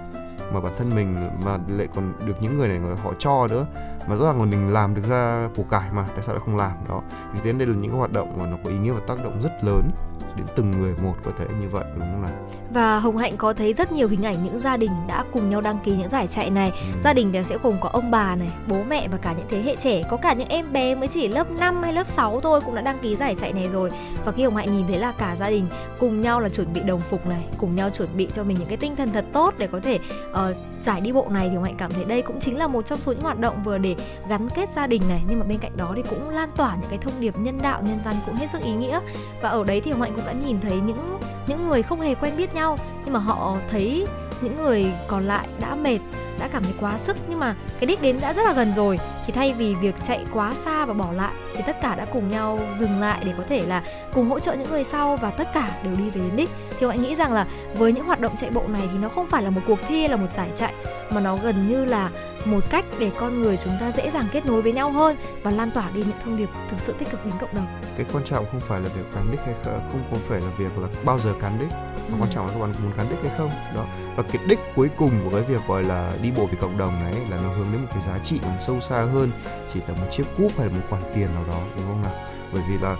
mà bản thân mình mà lại còn được những người này người họ cho nữa. Mà rõ ràng là mình làm được ra củ cải mà, tại sao lại không làm? Đó, vì thế đây là những cái hoạt động mà nó có ý nghĩa và tác động rất lớn đến từng người một có thể như vậy, đúng không nào? Và Hồng Hạnh có thấy rất nhiều hình ảnh những gia đình đã cùng nhau đăng ký những giải chạy này. Ừ. Gia đình thì sẽ gồm có ông bà này, bố mẹ và cả những thế hệ trẻ, có cả những em bé mới chỉ lớp 5 hay lớp 6 thôi cũng đã đăng ký giải chạy này rồi. Và khi Hồng Hạnh nhìn thấy là cả gia đình cùng nhau là chuẩn bị đồng phục này, cùng nhau chuẩn bị cho mình những cái tinh thần thật tốt để có thể uh, giải đi bộ này thì Hồng Hạnh cảm thấy đây cũng chính là một trong số những hoạt động vừa để gắn kết gia đình này nhưng mà bên cạnh đó thì cũng lan tỏa những cái thông điệp nhân đạo nhân văn cũng hết sức ý nghĩa và ở đấy thì Hồng Hạnh cũng đã nhìn thấy những những người không hề quen biết nhau nhưng mà họ thấy những người còn lại đã mệt, đã cảm thấy quá sức, nhưng mà cái đích đến đã rất là gần rồi. Thì thay vì việc chạy quá xa và bỏ lại, thì tất cả đã cùng nhau dừng lại để có thể là cùng hỗ trợ những người sau và tất cả đều đi về đến đích. Thì anh nghĩ rằng là với những hoạt động chạy bộ này thì nó không phải là một cuộc thi hay là một giải chạy, mà nó gần như là một cách để con người chúng ta dễ dàng kết nối với nhau hơn và lan tỏa đi những thông điệp thực sự tích cực đến cộng đồng. Cái quan trọng không phải là việc cán đích hay không không có phải là việc là bao giờ cán đích mà Ừ. quan trọng là các bạn muốn cán đích hay không. Đó. Và cái đích cuối cùng của cái việc gọi là đi bộ vì cộng đồng này là nó hướng đến một cái giá trị còn sâu xa hơn chỉ là một chiếc cúp hay là một khoản tiền nào đó đúng không nào? Bởi vì là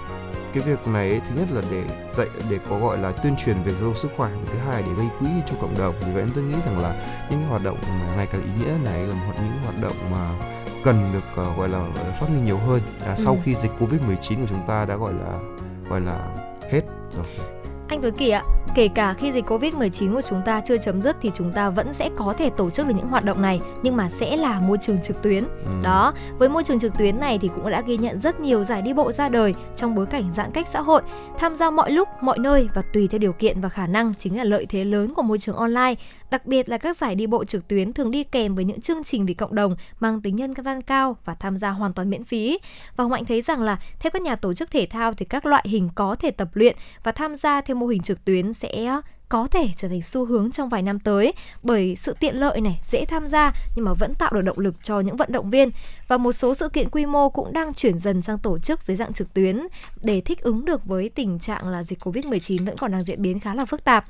cái việc này ấy, thứ nhất là để dạy để có gọi là tuyên truyền về giáo dục sức khỏe và thứ hai để gây quỹ cho cộng đồng. Vì vậy tôi nghĩ rằng là những cái hoạt động mà ngày càng ý nghĩa này là một những hoạt động mà cần được ờ, gọi là phát huy nhiều hơn. À, sau Ừ. khi dịch covid 19 của chúng ta đã gọi là gọi là hết rồi Anh Tuấn Kỳ ạ, kể cả khi dịch Covid-19 của chúng ta chưa chấm dứt thì chúng ta vẫn sẽ có thể tổ chức được những hoạt động này nhưng mà sẽ là môi trường trực tuyến. Ừ. Đó, với môi trường trực tuyến này thì cũng đã ghi nhận rất nhiều giải đi bộ ra đời trong bối cảnh giãn cách xã hội, tham gia mọi lúc, mọi nơi và tùy theo điều kiện và khả năng chính là lợi thế lớn của môi trường online. Đặc biệt là các giải đi bộ trực tuyến thường đi kèm với những chương trình vì cộng đồng, mang tính nhân văn cao và tham gia hoàn toàn miễn phí. Và Hồng Hạnh thấy rằng là theo các nhà tổ chức thể thao thì các loại hình có thể tập luyện và tham gia theo mô hình trực tuyến sẽ ờ, có thể trở thành xu hướng trong vài năm tới bởi sự tiện lợi này, dễ tham gia nhưng mà vẫn tạo được động lực cho những vận động viên và một số sự kiện quy mô cũng đang chuyển dần sang tổ chức dưới dạng trực tuyến để thích ứng được với tình trạng là dịch Covid-19 vẫn còn đang diễn biến khá là phức tạp.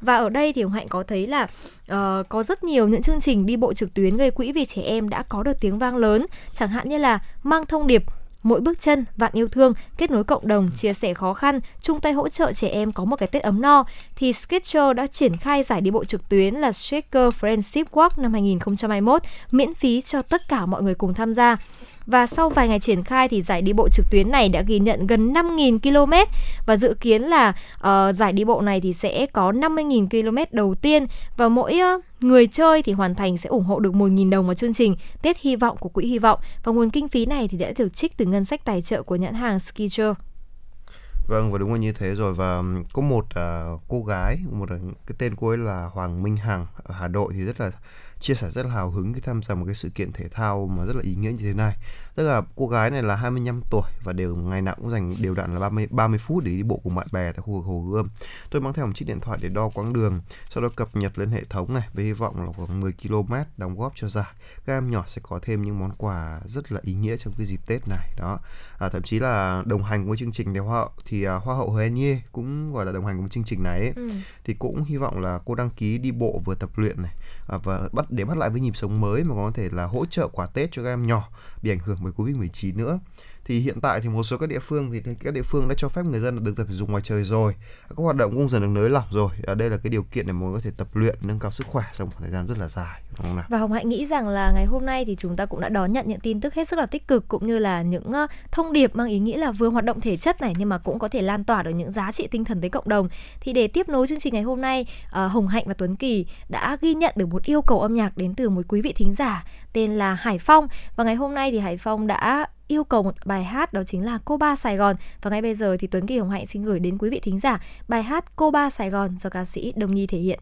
Và ở đây thì Hồng Hạnh có thấy là ờ, có rất nhiều những chương trình đi bộ trực tuyến gây quỹ vì trẻ em đã có được tiếng vang lớn, chẳng hạn như là mang thông điệp mỗi bước chân vạn yêu thương kết nối cộng đồng chia sẻ khó khăn chung tay hỗ trợ trẻ em có một cái tết ấm no. Thì Sketcher đã triển khai giải đi bộ trực tuyến là Shaker Friendship Walk năm 2021 miễn phí cho tất cả mọi người cùng tham gia và sau vài ngày triển khai thì giải đi bộ trực tuyến này đã ghi nhận gần 5.000 km. Và dự kiến là uh, giải đi bộ này thì sẽ có 50.000 km đầu tiên. Và mỗi uh, người chơi thì hoàn thành sẽ ủng hộ được 1.000 đồng vào chương trình Tết Hy vọng của Quỹ Hy vọng. Và nguồn kinh phí này thì đã được trích từ ngân sách tài trợ của nhãn hàng Skechers. Vâng và đúng là như thế rồi. Và có một uh, cô gái, một à, cái tên cô ấy là Hoàng Minh Hằng ở Hà Nội thì rất là chia sẻ rất là hào hứng khi tham gia một cái sự kiện thể thao mà rất là ý nghĩa như thế này. Tức là cô gái này là 25 tuổi và đều ngày nào cũng dành đều đặn là 30 30 phút để đi bộ cùng bạn bè tại khu vực Hồ Gươm. Tôi mang theo một chiếc điện thoại để đo quãng đường, sau đó cập nhật lên hệ thống này với hy vọng là khoảng 10 km đóng góp cho giải. Các em nhỏ sẽ có thêm những món quà rất là ý nghĩa trong cái dịp Tết này. Đó. À, thậm chí là đồng hành với chương trình thì hoa hậu thì à, hoa hậu Huyền Nhiên cũng gọi là đồng hành với chương trình này ấy. Ừ. thì cũng hy vọng là cô đăng ký đi bộ vừa tập luyện này à, và bắt để bắt lại với nhịp sống mới mà có thể là hỗ trợ quà Tết cho các em nhỏ bị ảnh hưởng bởi Covid-19 nữa. Thì hiện tại thì một số các địa phương thì các địa phương đã cho phép người dân được tập thể dục ngoài trời rồi. Các hoạt động cũng dần được nới lỏng rồi. À, đây là cái điều kiện để mọi người có thể tập luyện nâng cao sức khỏe trong một thời gian rất là dài đúng không nào? Và Hồng Hạnh nghĩ rằng là ngày hôm nay thì chúng ta cũng đã đón nhận những tin tức hết sức là tích cực cũng như là những thông điệp mang ý nghĩa là vừa hoạt động thể chất này nhưng mà cũng có thể lan tỏa được những giá trị tinh thần tới cộng đồng. Thì để tiếp nối chương trình ngày hôm nay, ờ, Hồng Hạnh và Tuấn Kỳ đã ghi nhận được một yêu cầu âm nhạc đến từ một quý vị thính giả tên là Hải Phong và ngày hôm nay thì Hải Phong đã yêu cầu một bài hát đó chính là Cô Ba Sài Gòn và ngay bây giờ thì Tuấn Kỳ Hồng Hạnh xin gửi đến quý vị thính giả bài hát Cô Ba Sài Gòn do ca sĩ Đông Nhi thể hiện.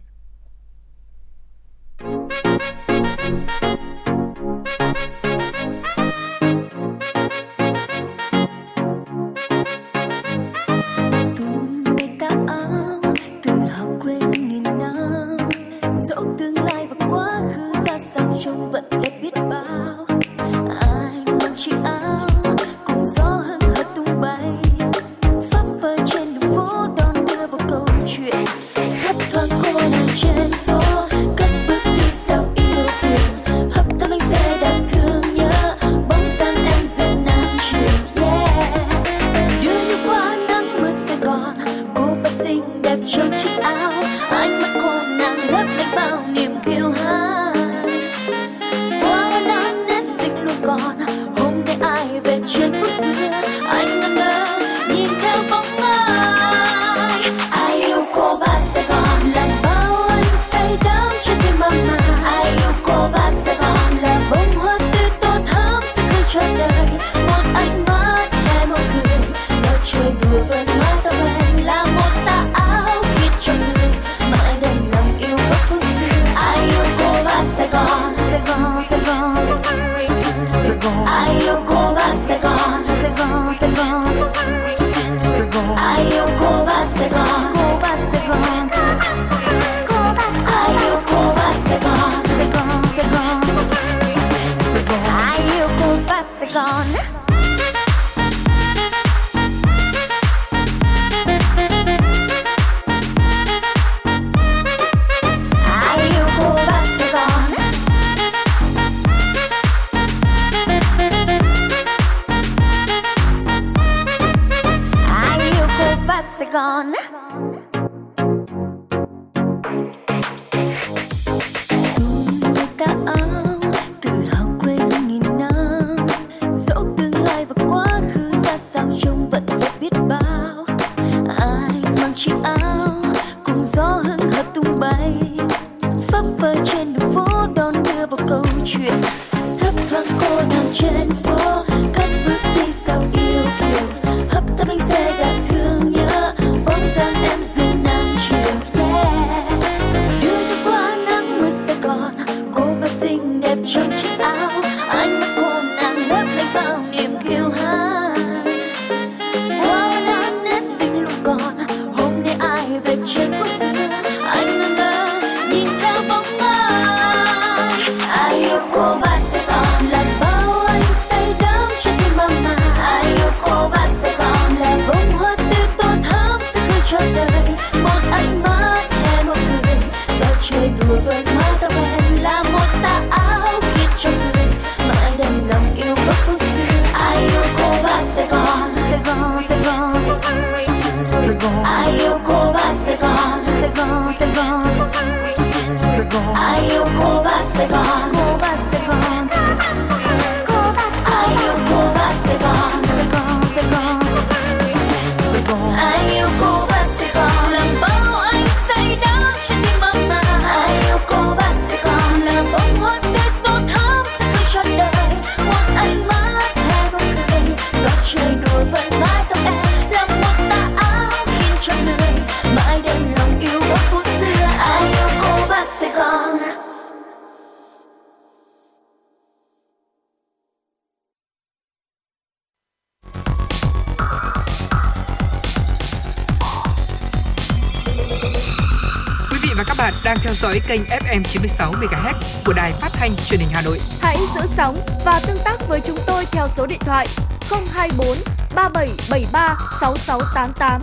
Đang theo dõi kênh FM 96 MHz của đài phát thanh truyền hình Hà Nội. Hãy giữ sóng và tương tác với chúng tôi theo số điện thoại 024 3773 6688.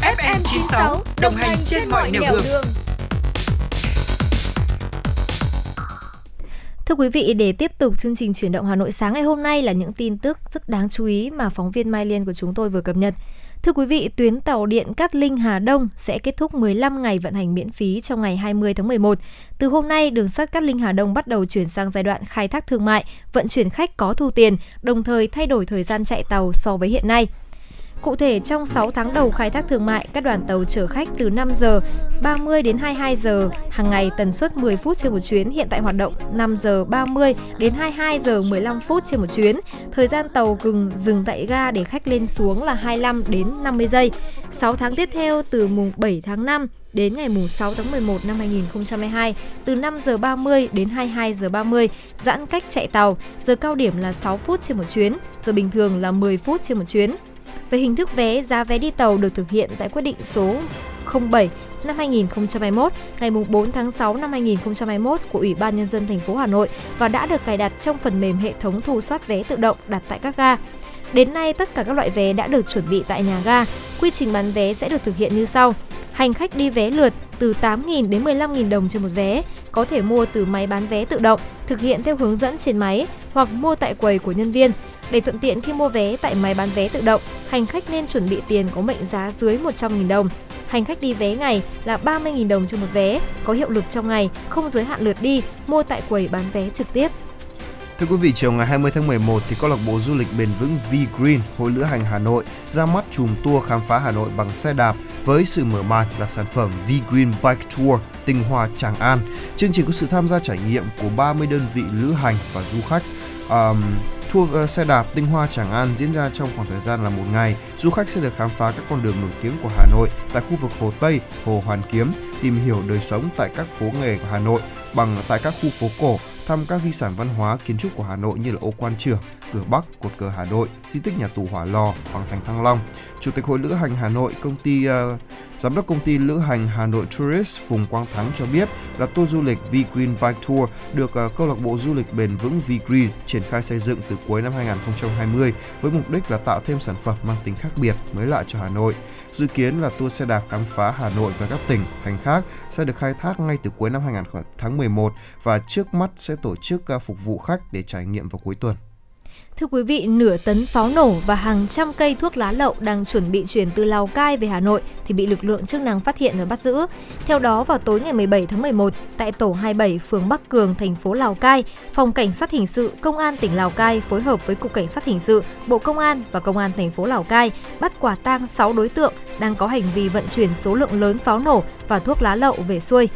FM 96 đồng hành trên mọi nẻo đường. Thưa quý vị, để tiếp tục chương trình chuyển động Hà Nội sáng ngày hôm nay là những tin tức rất đáng chú ý mà phóng viên Mai Liên của chúng tôi vừa cập nhật. Thưa quý vị, tuyến tàu điện Cát Linh Hà Đông sẽ kết thúc 15 ngày vận hành miễn phí trong ngày 20 tháng 11. Từ hôm nay, đường sắt Cát Linh Hà Đông bắt đầu chuyển sang giai đoạn khai thác thương mại, vận chuyển khách có thu tiền, đồng thời thay đổi thời gian chạy tàu so với hiện nay. Cụ thể, trong 6 tháng đầu khai thác thương mại, các đoàn tàu chở khách từ 5 giờ 30 đến 22 giờ hàng ngày tần suất 10 phút trên một chuyến hiện tại hoạt động 5 giờ 30 đến 22 giờ 15 phút trên một chuyến. Thời gian tàu ngừng dừng tại ga để khách lên xuống là 25 đến 50 giây. 6 tháng tiếp theo từ mùng 7 tháng 5 đến ngày mùng 6 tháng 11 năm 2022 từ 5 giờ 30 đến 22 giờ 30 giãn cách chạy tàu, giờ cao điểm là 6 phút trên một chuyến, giờ bình thường là 10 phút trên một chuyến. Về hình thức vé, giá vé đi tàu được thực hiện tại quyết định số 07 năm 2021 ngày 4 tháng 6 năm 2021 của Ủy ban Nhân dân thành phố Hà Nội và đã được cài đặt trong phần mềm hệ thống thu soát vé tự động đặt tại các ga. Đến nay, tất cả các loại vé đã được chuẩn bị tại nhà ga. Quy trình bán vé sẽ được thực hiện như sau. Hành khách đi vé lượt từ 8.000 đến 15.000 đồng trên một vé, có thể mua từ máy bán vé tự động, thực hiện theo hướng dẫn trên máy hoặc mua tại quầy của nhân viên. Để thuận tiện khi mua vé tại máy bán vé tự động, hành khách nên chuẩn bị tiền có mệnh giá dưới 100.000 đồng. Hành khách đi vé ngày là 30.000 đồng cho một vé, có hiệu lực trong ngày, không giới hạn lượt đi, mua tại quầy bán vé trực tiếp. Thưa quý vị, chiều ngày 20 tháng 11 thì câu lạc bộ du lịch bền vững V-Green, Hội lữ hành Hà Nội ra mắt chùm tour khám phá Hà Nội bằng xe đạp với sự mở màn là sản phẩm V-Green Bike Tour Tinh Hoa Tràng An. Chương trình có sự tham gia trải nghiệm của 30 đơn vị lữ hành và du khách. Um, Tour ờ, xe đạp Tinh Hoa Tràng An diễn ra trong khoảng thời gian là một ngày. Du khách sẽ được khám phá các con đường nổi tiếng của Hà Nội tại khu vực Hồ Tây, Hồ Hoàn Kiếm, tìm hiểu đời sống tại các phố nghề của Hà Nội bằng tại các khu phố cổ, thăm các di sản văn hóa kiến trúc của Hà Nội như là ô quan trường, cửa Bắc, cột cờ Hà Nội, di tích nhà tù Hỏa Lò, Hoàng thành Thăng Long. Chủ tịch Hội lữ hành Hà Nội, công ty uh, Giám đốc công ty lữ hành Hà Nội Tourist Phùng Quang Thắng cho biết là tour du lịch V-Green Bike Tour được uh, câu lạc bộ du lịch bền vững V-Green triển khai xây dựng từ cuối năm 2020 với mục đích là tạo thêm sản phẩm mang tính khác biệt, mới lạ cho Hà Nội. Dự kiến là tour xe đạp khám phá Hà Nội và các tỉnh, thành khác sẽ được khai thác ngay từ cuối năm 2000 tháng 11 và trước mắt sẽ tổ chức à, phục vụ khách để trải nghiệm vào cuối tuần. Thưa quý vị, nửa tấn pháo nổ và hàng trăm cây thuốc lá lậu đang chuẩn bị chuyển từ Lào Cai về Hà Nội thì bị lực lượng chức năng phát hiện và bắt giữ. Theo đó, vào tối ngày 17 tháng 11, tại tổ 27 phường Bắc Cường, thành phố Lào Cai, Phòng Cảnh sát Hình sự Công an tỉnh Lào Cai phối hợp với Cục Cảnh sát Hình sự, Bộ Công an và Công an thành phố Lào Cai bắt quả tang 6 đối tượng đang có hành vi vận chuyển số lượng lớn pháo nổ và thuốc lá lậu về xuôi.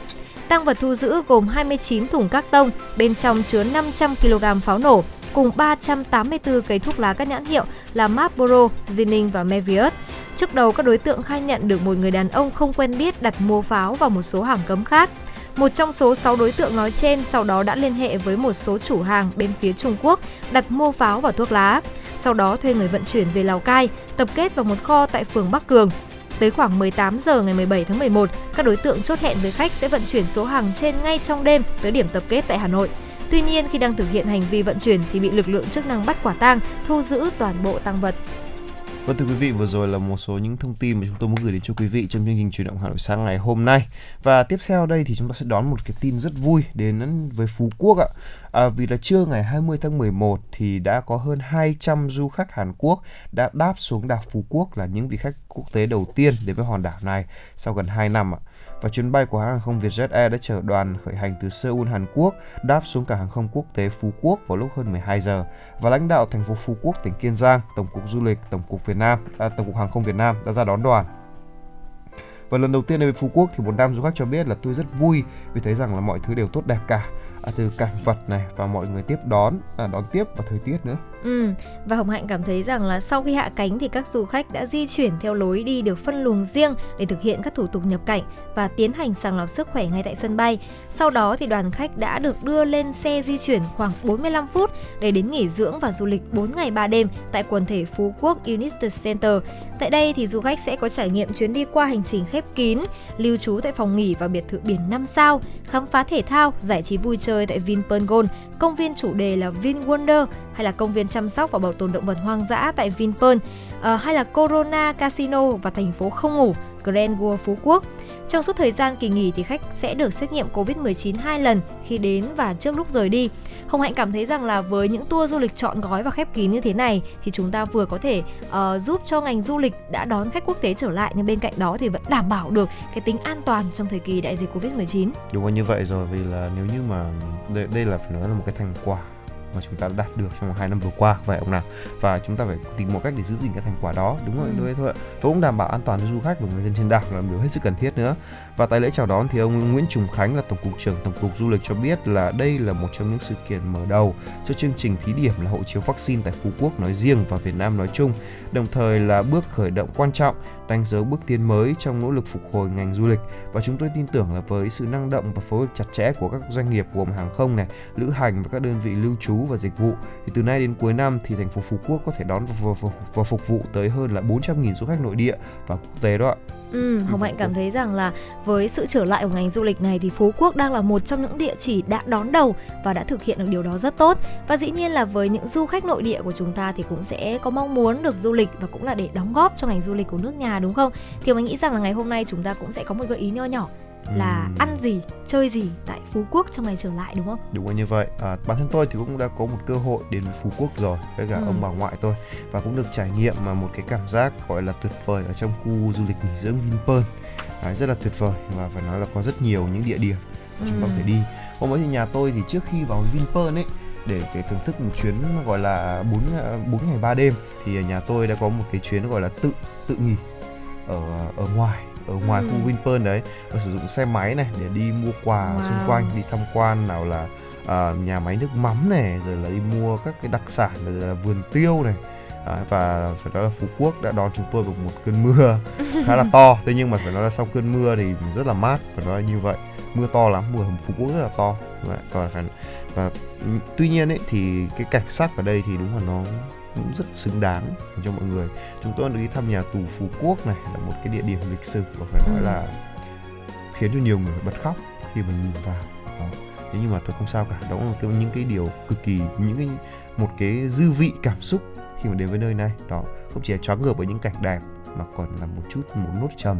Tăng vật thu giữ gồm 29 thùng các tông, bên trong chứa 500 kg pháo nổ, cùng 384 cây thuốc lá các nhãn hiệu là Marlboro, Zinning và Mevius. Trước đầu, các đối tượng khai nhận được một người đàn ông không quen biết đặt mua pháo và một số hàng cấm khác. Một trong số 6 đối tượng nói trên sau đó đã liên hệ với một số chủ hàng bên phía Trung Quốc đặt mua pháo và thuốc lá. Sau đó thuê người vận chuyển về Lào Cai, tập kết vào một kho tại phường Bắc Cường. Tới khoảng 18 giờ ngày 17 tháng 11, các đối tượng chốt hẹn với khách sẽ vận chuyển số hàng trên ngay trong đêm tới điểm tập kết tại Hà Nội. Tuy nhiên khi đang thực hiện hành vi vận chuyển thì bị lực lượng chức năng bắt quả tang, thu giữ toàn bộ tăng vật. Vâng thưa quý vị, vừa rồi là một số những thông tin mà chúng tôi muốn gửi đến cho quý vị trong chương trình chuyển động Hà Nội sáng ngày hôm nay. Và tiếp theo đây thì chúng ta sẽ đón một cái tin rất vui đến với Phú Quốc ạ. À, vì là trưa ngày 20 tháng 11 thì đã có hơn 200 du khách Hàn Quốc đã đáp xuống đảo Phú Quốc là những vị khách quốc tế đầu tiên đến với hòn đảo này sau gần 2 năm ạ và chuyến bay của hãng hàng không Vietjet Air đã chở đoàn khởi hành từ Seoul, Hàn Quốc, đáp xuống cảng hàng không quốc tế Phú Quốc vào lúc hơn 12 giờ. Và lãnh đạo thành phố Phú Quốc, tỉnh Kiên Giang, Tổng cục Du lịch, Tổng cục Việt Nam, à, Tổng cục Hàng không Việt Nam đã ra đón đoàn. Và lần đầu tiên đến với Phú Quốc thì một nam du khách cho biết là tôi rất vui vì thấy rằng là mọi thứ đều tốt đẹp cả. À, từ cảnh vật này và mọi người tiếp đón, à, đón tiếp và thời tiết nữa. Ừ, và Hồng Hạnh cảm thấy rằng là sau khi hạ cánh thì các du khách đã di chuyển theo lối đi được phân luồng riêng để thực hiện các thủ tục nhập cảnh và tiến hành sàng lọc sức khỏe ngay tại sân bay. Sau đó thì đoàn khách đã được đưa lên xe di chuyển khoảng 45 phút để đến nghỉ dưỡng và du lịch 4 ngày 3 đêm tại quần thể Phú Quốc United Center. Tại đây thì du khách sẽ có trải nghiệm chuyến đi qua hành trình khép kín, lưu trú tại phòng nghỉ và biệt thự biển 5 sao, khám phá thể thao, giải trí vui chơi tại Vinpearl Gold, công viên chủ đề là Vin Wonder hay là công viên chăm sóc và bảo tồn động vật hoang dã tại Vinpearl, à, hay là Corona Casino và thành phố không ngủ Grand World Phú Quốc. Trong suốt thời gian kỳ nghỉ thì khách sẽ được xét nghiệm Covid-19 hai lần khi đến và trước lúc rời đi. Hồng Hạnh cảm thấy rằng là với những tour du lịch chọn gói và khép kín như thế này thì chúng ta vừa có thể uh, giúp cho ngành du lịch đã đón khách quốc tế trở lại nhưng bên cạnh đó thì vẫn đảm bảo được cái tính an toàn trong thời kỳ đại dịch Covid-19. Đúng là như vậy rồi vì là nếu như mà đây, đây là phải nói là một cái thành quả mà chúng ta đã đạt được trong hai năm vừa qua phải không nào? Và chúng ta phải tìm một cách để giữ gìn cái thành quả đó đúng rồi ừ. thôi và cũng đảm bảo an toàn cho du khách và người dân trên đảo là điều hết sức cần thiết nữa. Và tại lễ chào đón thì ông Nguyễn Trùng Khánh là tổng cục trưởng tổng cục du lịch cho biết là đây là một trong những sự kiện mở đầu cho chương trình thí điểm là hộ chiếu vaccine tại Phú Quốc nói riêng và Việt Nam nói chung đồng thời là bước khởi động quan trọng đánh dấu bước tiến mới trong nỗ lực phục hồi ngành du lịch và chúng tôi tin tưởng là với sự năng động và phối hợp chặt chẽ của các doanh nghiệp gồm hàng không này, lữ hành và các đơn vị lưu trú và dịch vụ thì từ nay đến cuối năm thì thành phố Phú Quốc có thể đón và, và, và phục vụ tới hơn là 400.000 du khách nội địa và quốc tế đó ạ. Ừ, Hồng Hạnh cảm thấy rằng là với sự trở lại của ngành du lịch này thì Phú Quốc đang là một trong những địa chỉ đã đón đầu và đã thực hiện được điều đó rất tốt. Và dĩ nhiên là với những du khách nội địa của chúng ta thì cũng sẽ có mong muốn được du lịch và cũng là để đóng góp cho ngành du lịch của nước nhà đúng không? Thì mình nghĩ rằng là ngày hôm nay chúng ta cũng sẽ có một gợi ý nho nhỏ là Ừm. ăn gì, chơi gì tại Phú Quốc trong ngày trở lại đúng không? Đúng là như vậy. À, bản thân tôi thì cũng đã có một cơ hội đến Phú Quốc rồi với cả Ừ. ông bà ngoại tôi và cũng được trải nghiệm mà một cái cảm giác gọi là tuyệt vời ở trong khu du lịch nghỉ dưỡng Vinpearl. Đấy, rất là tuyệt vời và phải nói là có rất nhiều những địa điểm chúng ta có thể đi. Hôm ấy thì nhà tôi thì trước khi vào Vinpearl ấy để cái thưởng thức một chuyến gọi là 4 4 ngày 3 đêm thì nhà tôi đã có một cái chuyến gọi là tự tự nghỉ ở ở ngoài ở ngoài Ừ. khu Vinpearl đấy và sử dụng xe máy này để đi mua quà Wow. xung quanh đi tham quan nào là à, nhà máy nước mắm này rồi là đi mua các cái đặc sản rồi là vườn tiêu này Đấy, và phải nói là Phú Quốc đã đón chúng tôi vào một cơn mưa khá là to thế nhưng mà phải nói là sau cơn mưa thì rất là mát phải nói là như vậy mưa to lắm mưa ở Phú Quốc rất là to Vậy, còn phải và ừ, tuy nhiên ấy thì cái cảnh sắc ở đây thì đúng là nó cũng rất xứng đáng dành cho mọi người. Chúng tôi được đi thăm nhà tù Phú Quốc này là một cái địa điểm lịch sử và phải nói Ừ. là khiến cho nhiều người phải bật khóc khi mà nhìn vào. Đó. thế nhưng mà tôi không sao cả. Đó là cái, những cái điều cực kỳ những cái một cái dư vị cảm xúc khi mà đến với nơi này. Đó. Không chỉ là choáng ngợp bởi những cảnh đẹp mà còn là một chút một nốt trầm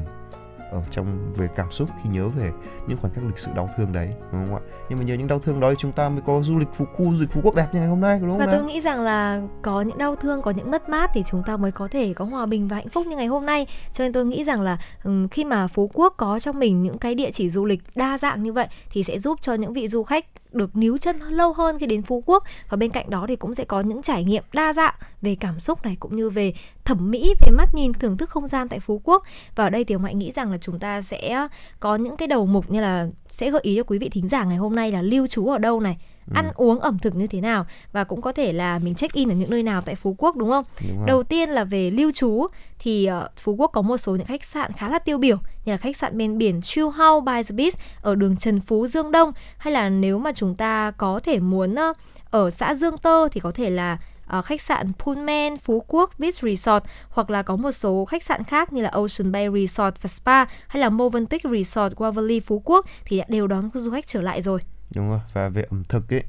ở trong về cảm xúc khi nhớ về những khoảnh khắc lịch sử đau thương đấy đúng không ạ nhưng mà nhờ những đau thương đó thì chúng ta mới có du lịch phú khu du lịch phú quốc đẹp như ngày hôm nay đúng không Và nào? tôi nghĩ rằng là có những đau thương, có những mất mát thì chúng ta mới có thể có hòa bình và hạnh phúc như ngày hôm nay. Cho nên tôi nghĩ rằng là ừm, khi mà Phú Quốc có trong mình những cái địa chỉ du lịch đa dạng như vậy thì sẽ giúp cho những vị du khách được níu chân lâu hơn khi đến Phú Quốc. Và bên cạnh đó thì cũng sẽ có những trải nghiệm đa dạng về cảm xúc này, cũng như về thẩm mỹ, về mắt nhìn, thưởng thức không gian tại Phú Quốc. Và ở đây thì Hồng nghĩ rằng là chúng ta sẽ có những cái đầu mục như là sẽ gợi ý cho quý vị thính giả ngày hôm nay là lưu trú ở đâu này ăn uống ẩm thực như thế nào và cũng có thể là mình check in ở những nơi nào tại Phú Quốc đúng không? Đúng rồi. Đầu tiên là về lưu trú thì ờ, Phú Quốc có một số những khách sạn khá là tiêu biểu như là khách sạn bên biển Chill House by the Beach ở đường Trần Phú Dương Đông hay là nếu mà chúng ta có thể muốn ờ, ở xã Dương Tơ thì có thể là ờ, khách sạn Pullman Phú Quốc Beach Resort hoặc là có một số khách sạn khác như là Ocean Bay Resort và Spa hay là Movenpick Resort Waverly Phú Quốc thì đã đều đón du khách trở lại rồi. Đúng rồi và về ẩm thực ấy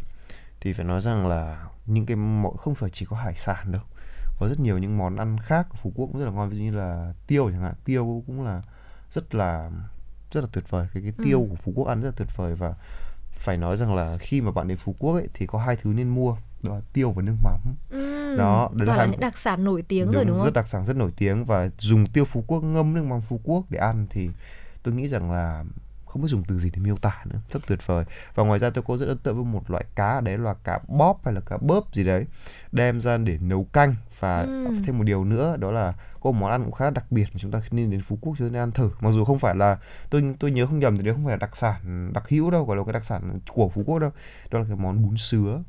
thì phải nói rằng là những cái món không phải chỉ có hải sản đâu. Có rất nhiều những món ăn khác của Phú Quốc cũng rất là ngon ví dụ như là tiêu chẳng hạn. Tiêu cũng là rất là rất là tuyệt vời. Cái cái tiêu Ừ. của Phú Quốc ăn rất là tuyệt vời. Và phải nói rằng là khi mà bạn đến Phú Quốc ấy thì có hai thứ nên mua đó là tiêu và nước mắm. Ừm, Đó, đấy là là những đặc sản nổi tiếng rồi đúng rất không? đặc sản rất nổi tiếng. Và dùng tiêu Phú Quốc ngâm nước mắm Phú Quốc để ăn thì tôi nghĩ rằng là không biết dùng từ gì để miêu tả nữa. Rất tuyệt vời. Và ngoài ra tôi có rất ấn tượng với một loại cá đấy là cá bóp hay là cá bớp gì đấy đem ra để nấu canh. Và Ừm. thêm một điều nữa đó là có một món ăn cũng khá đặc biệt mà chúng ta nên đến Phú Quốc chúng ta nên ăn thử. Mặc dù không phải là tôi tôi nhớ không nhầm thì đấy không phải là đặc sản đặc hữu đâu gọi là cái đặc sản của Phú Quốc đâu. Đó là cái món bún sứa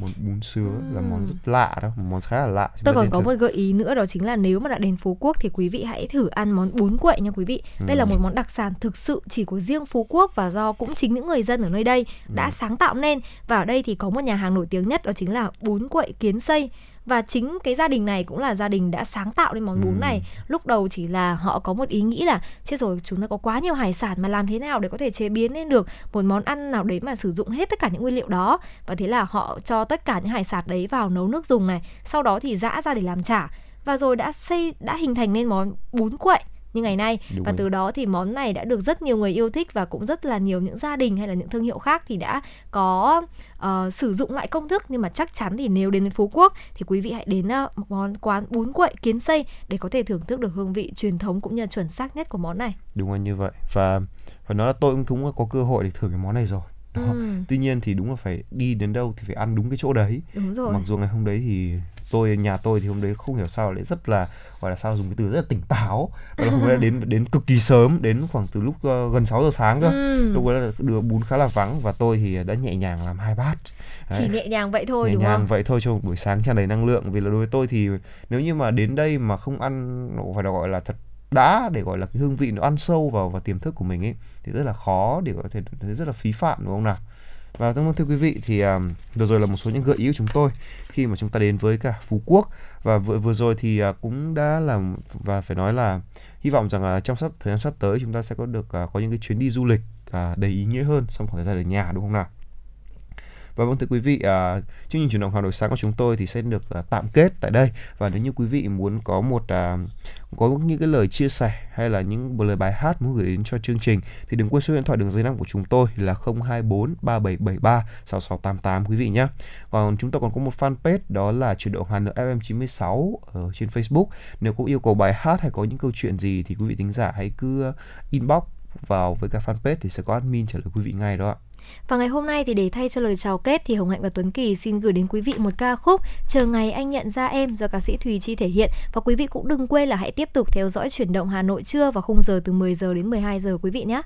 món bún sứa là món rất lạ đó một món khá là lạ Tôi còn có thử. một gợi ý nữa đó chính là nếu mà đã đến Phú Quốc thì quý vị hãy thử ăn món bún quậy nha quý vị. Đây là một món đặc sản thực sự chỉ của riêng Phú Quốc và do cũng chính những người dân ở nơi đây đã sáng tạo nên. Và ở đây thì có một nhà hàng nổi tiếng nhất đó chính là bún quậy kiến xây. Và chính cái gia đình này cũng là gia đình đã sáng tạo nên món bún này. Lúc đầu chỉ là họ có một ý nghĩ là chết rồi chúng ta có quá nhiều hải sản mà làm thế nào để có thể chế biến lên được một món ăn nào đấy mà sử dụng hết tất cả những nguyên liệu đó? Và thế là họ cho tất cả những hải sản đấy vào nấu nước dùng này. Sau đó thì giã ra để làm chả. Và rồi đã xây đã hình thành nên món bún quậy như ngày nay Đúng và rồi. từ đó thì món này đã được rất nhiều người yêu thích và cũng rất là nhiều những gia đình hay là những thương hiệu khác thì đã có ờ, sử dụng lại công thức nhưng mà chắc chắn thì nếu đến với Phú Quốc thì quý vị hãy đến một món quán bún quậy kiến xây để có thể thưởng thức được hương vị truyền thống cũng như chuẩn xác nhất của món này. đúng là như vậy và phải nói là tôi cũng cũng có cơ hội để thử cái món này rồi đó Ừm. tuy nhiên thì đúng là phải đi đến đâu thì phải ăn đúng cái chỗ đấy Đúng rồi. mặc dù ngày hôm đấy thì tôi nhà tôi thì hôm đấy không hiểu sao lại rất là gọi là sao dùng cái từ rất là tỉnh táo. Đó là hôm đấy đến đến cực kỳ sớm đến khoảng từ lúc ờ, gần 6 giờ sáng cơ. Ừm. lúc đấy là đường bún khá là vắng và tôi thì đã nhẹ nhàng làm hai bát. Chỉ nhẹ nhàng vậy thôi nhẹ đúng nhàng không? vậy thôi cho một buổi sáng tràn đầy năng lượng. Vì là đối với tôi thì nếu như mà đến đây mà không ăn phải gọi là thật đã để gọi là cái hương vị nó ăn sâu vào vào tiềm thức của mình ấy thì rất là khó để có thể rất là phí phạm đúng không nào và vâng thưa quý vị thì um, vừa rồi là một số những gợi ý của chúng tôi khi mà chúng ta đến với cả Phú Quốc. Và vừa vừa rồi thì uh, cũng đã làm và phải nói là hy vọng rằng uh, trong sắp thời gian sắp tới chúng ta sẽ có được uh, có những cái chuyến đi du lịch uh, đầy ý nghĩa hơn trong khoảng thời gian ở nhà đúng không nào? Và vâng thưa quý vị, à, chương trình chuyển động Hà Nội sáng của chúng tôi thì sẽ được à, tạm kết tại đây và nếu như quý vị muốn có một à, có những cái lời chia sẻ hay là những lời bài hát muốn gửi đến cho chương trình thì đừng quên số điện thoại đường dây nóng của chúng tôi là 024 3773 6688 quý vị nhé. Còn chúng tôi còn có một fanpage đó là chuyển động Hà Nội FM 96 ở trên Facebook. Nếu có yêu cầu bài hát hay có những câu chuyện gì thì quý vị thính giả hãy cứ inbox vào với cả fanpage thì sẽ có admin trả lời quý vị ngay đó ạ. Và ngày hôm nay thì để thay cho lời chào kết thì Hồng Hạnh và Tuấn Kỳ xin gửi đến quý vị một ca khúc Chờ ngày anh nhận ra em do ca sĩ Thùy Chi thể hiện và quý vị cũng đừng quên là hãy tiếp tục theo dõi chuyển động Hà Nội trưa vào khung giờ từ 10 giờ đến 12 giờ, quý vị nhé.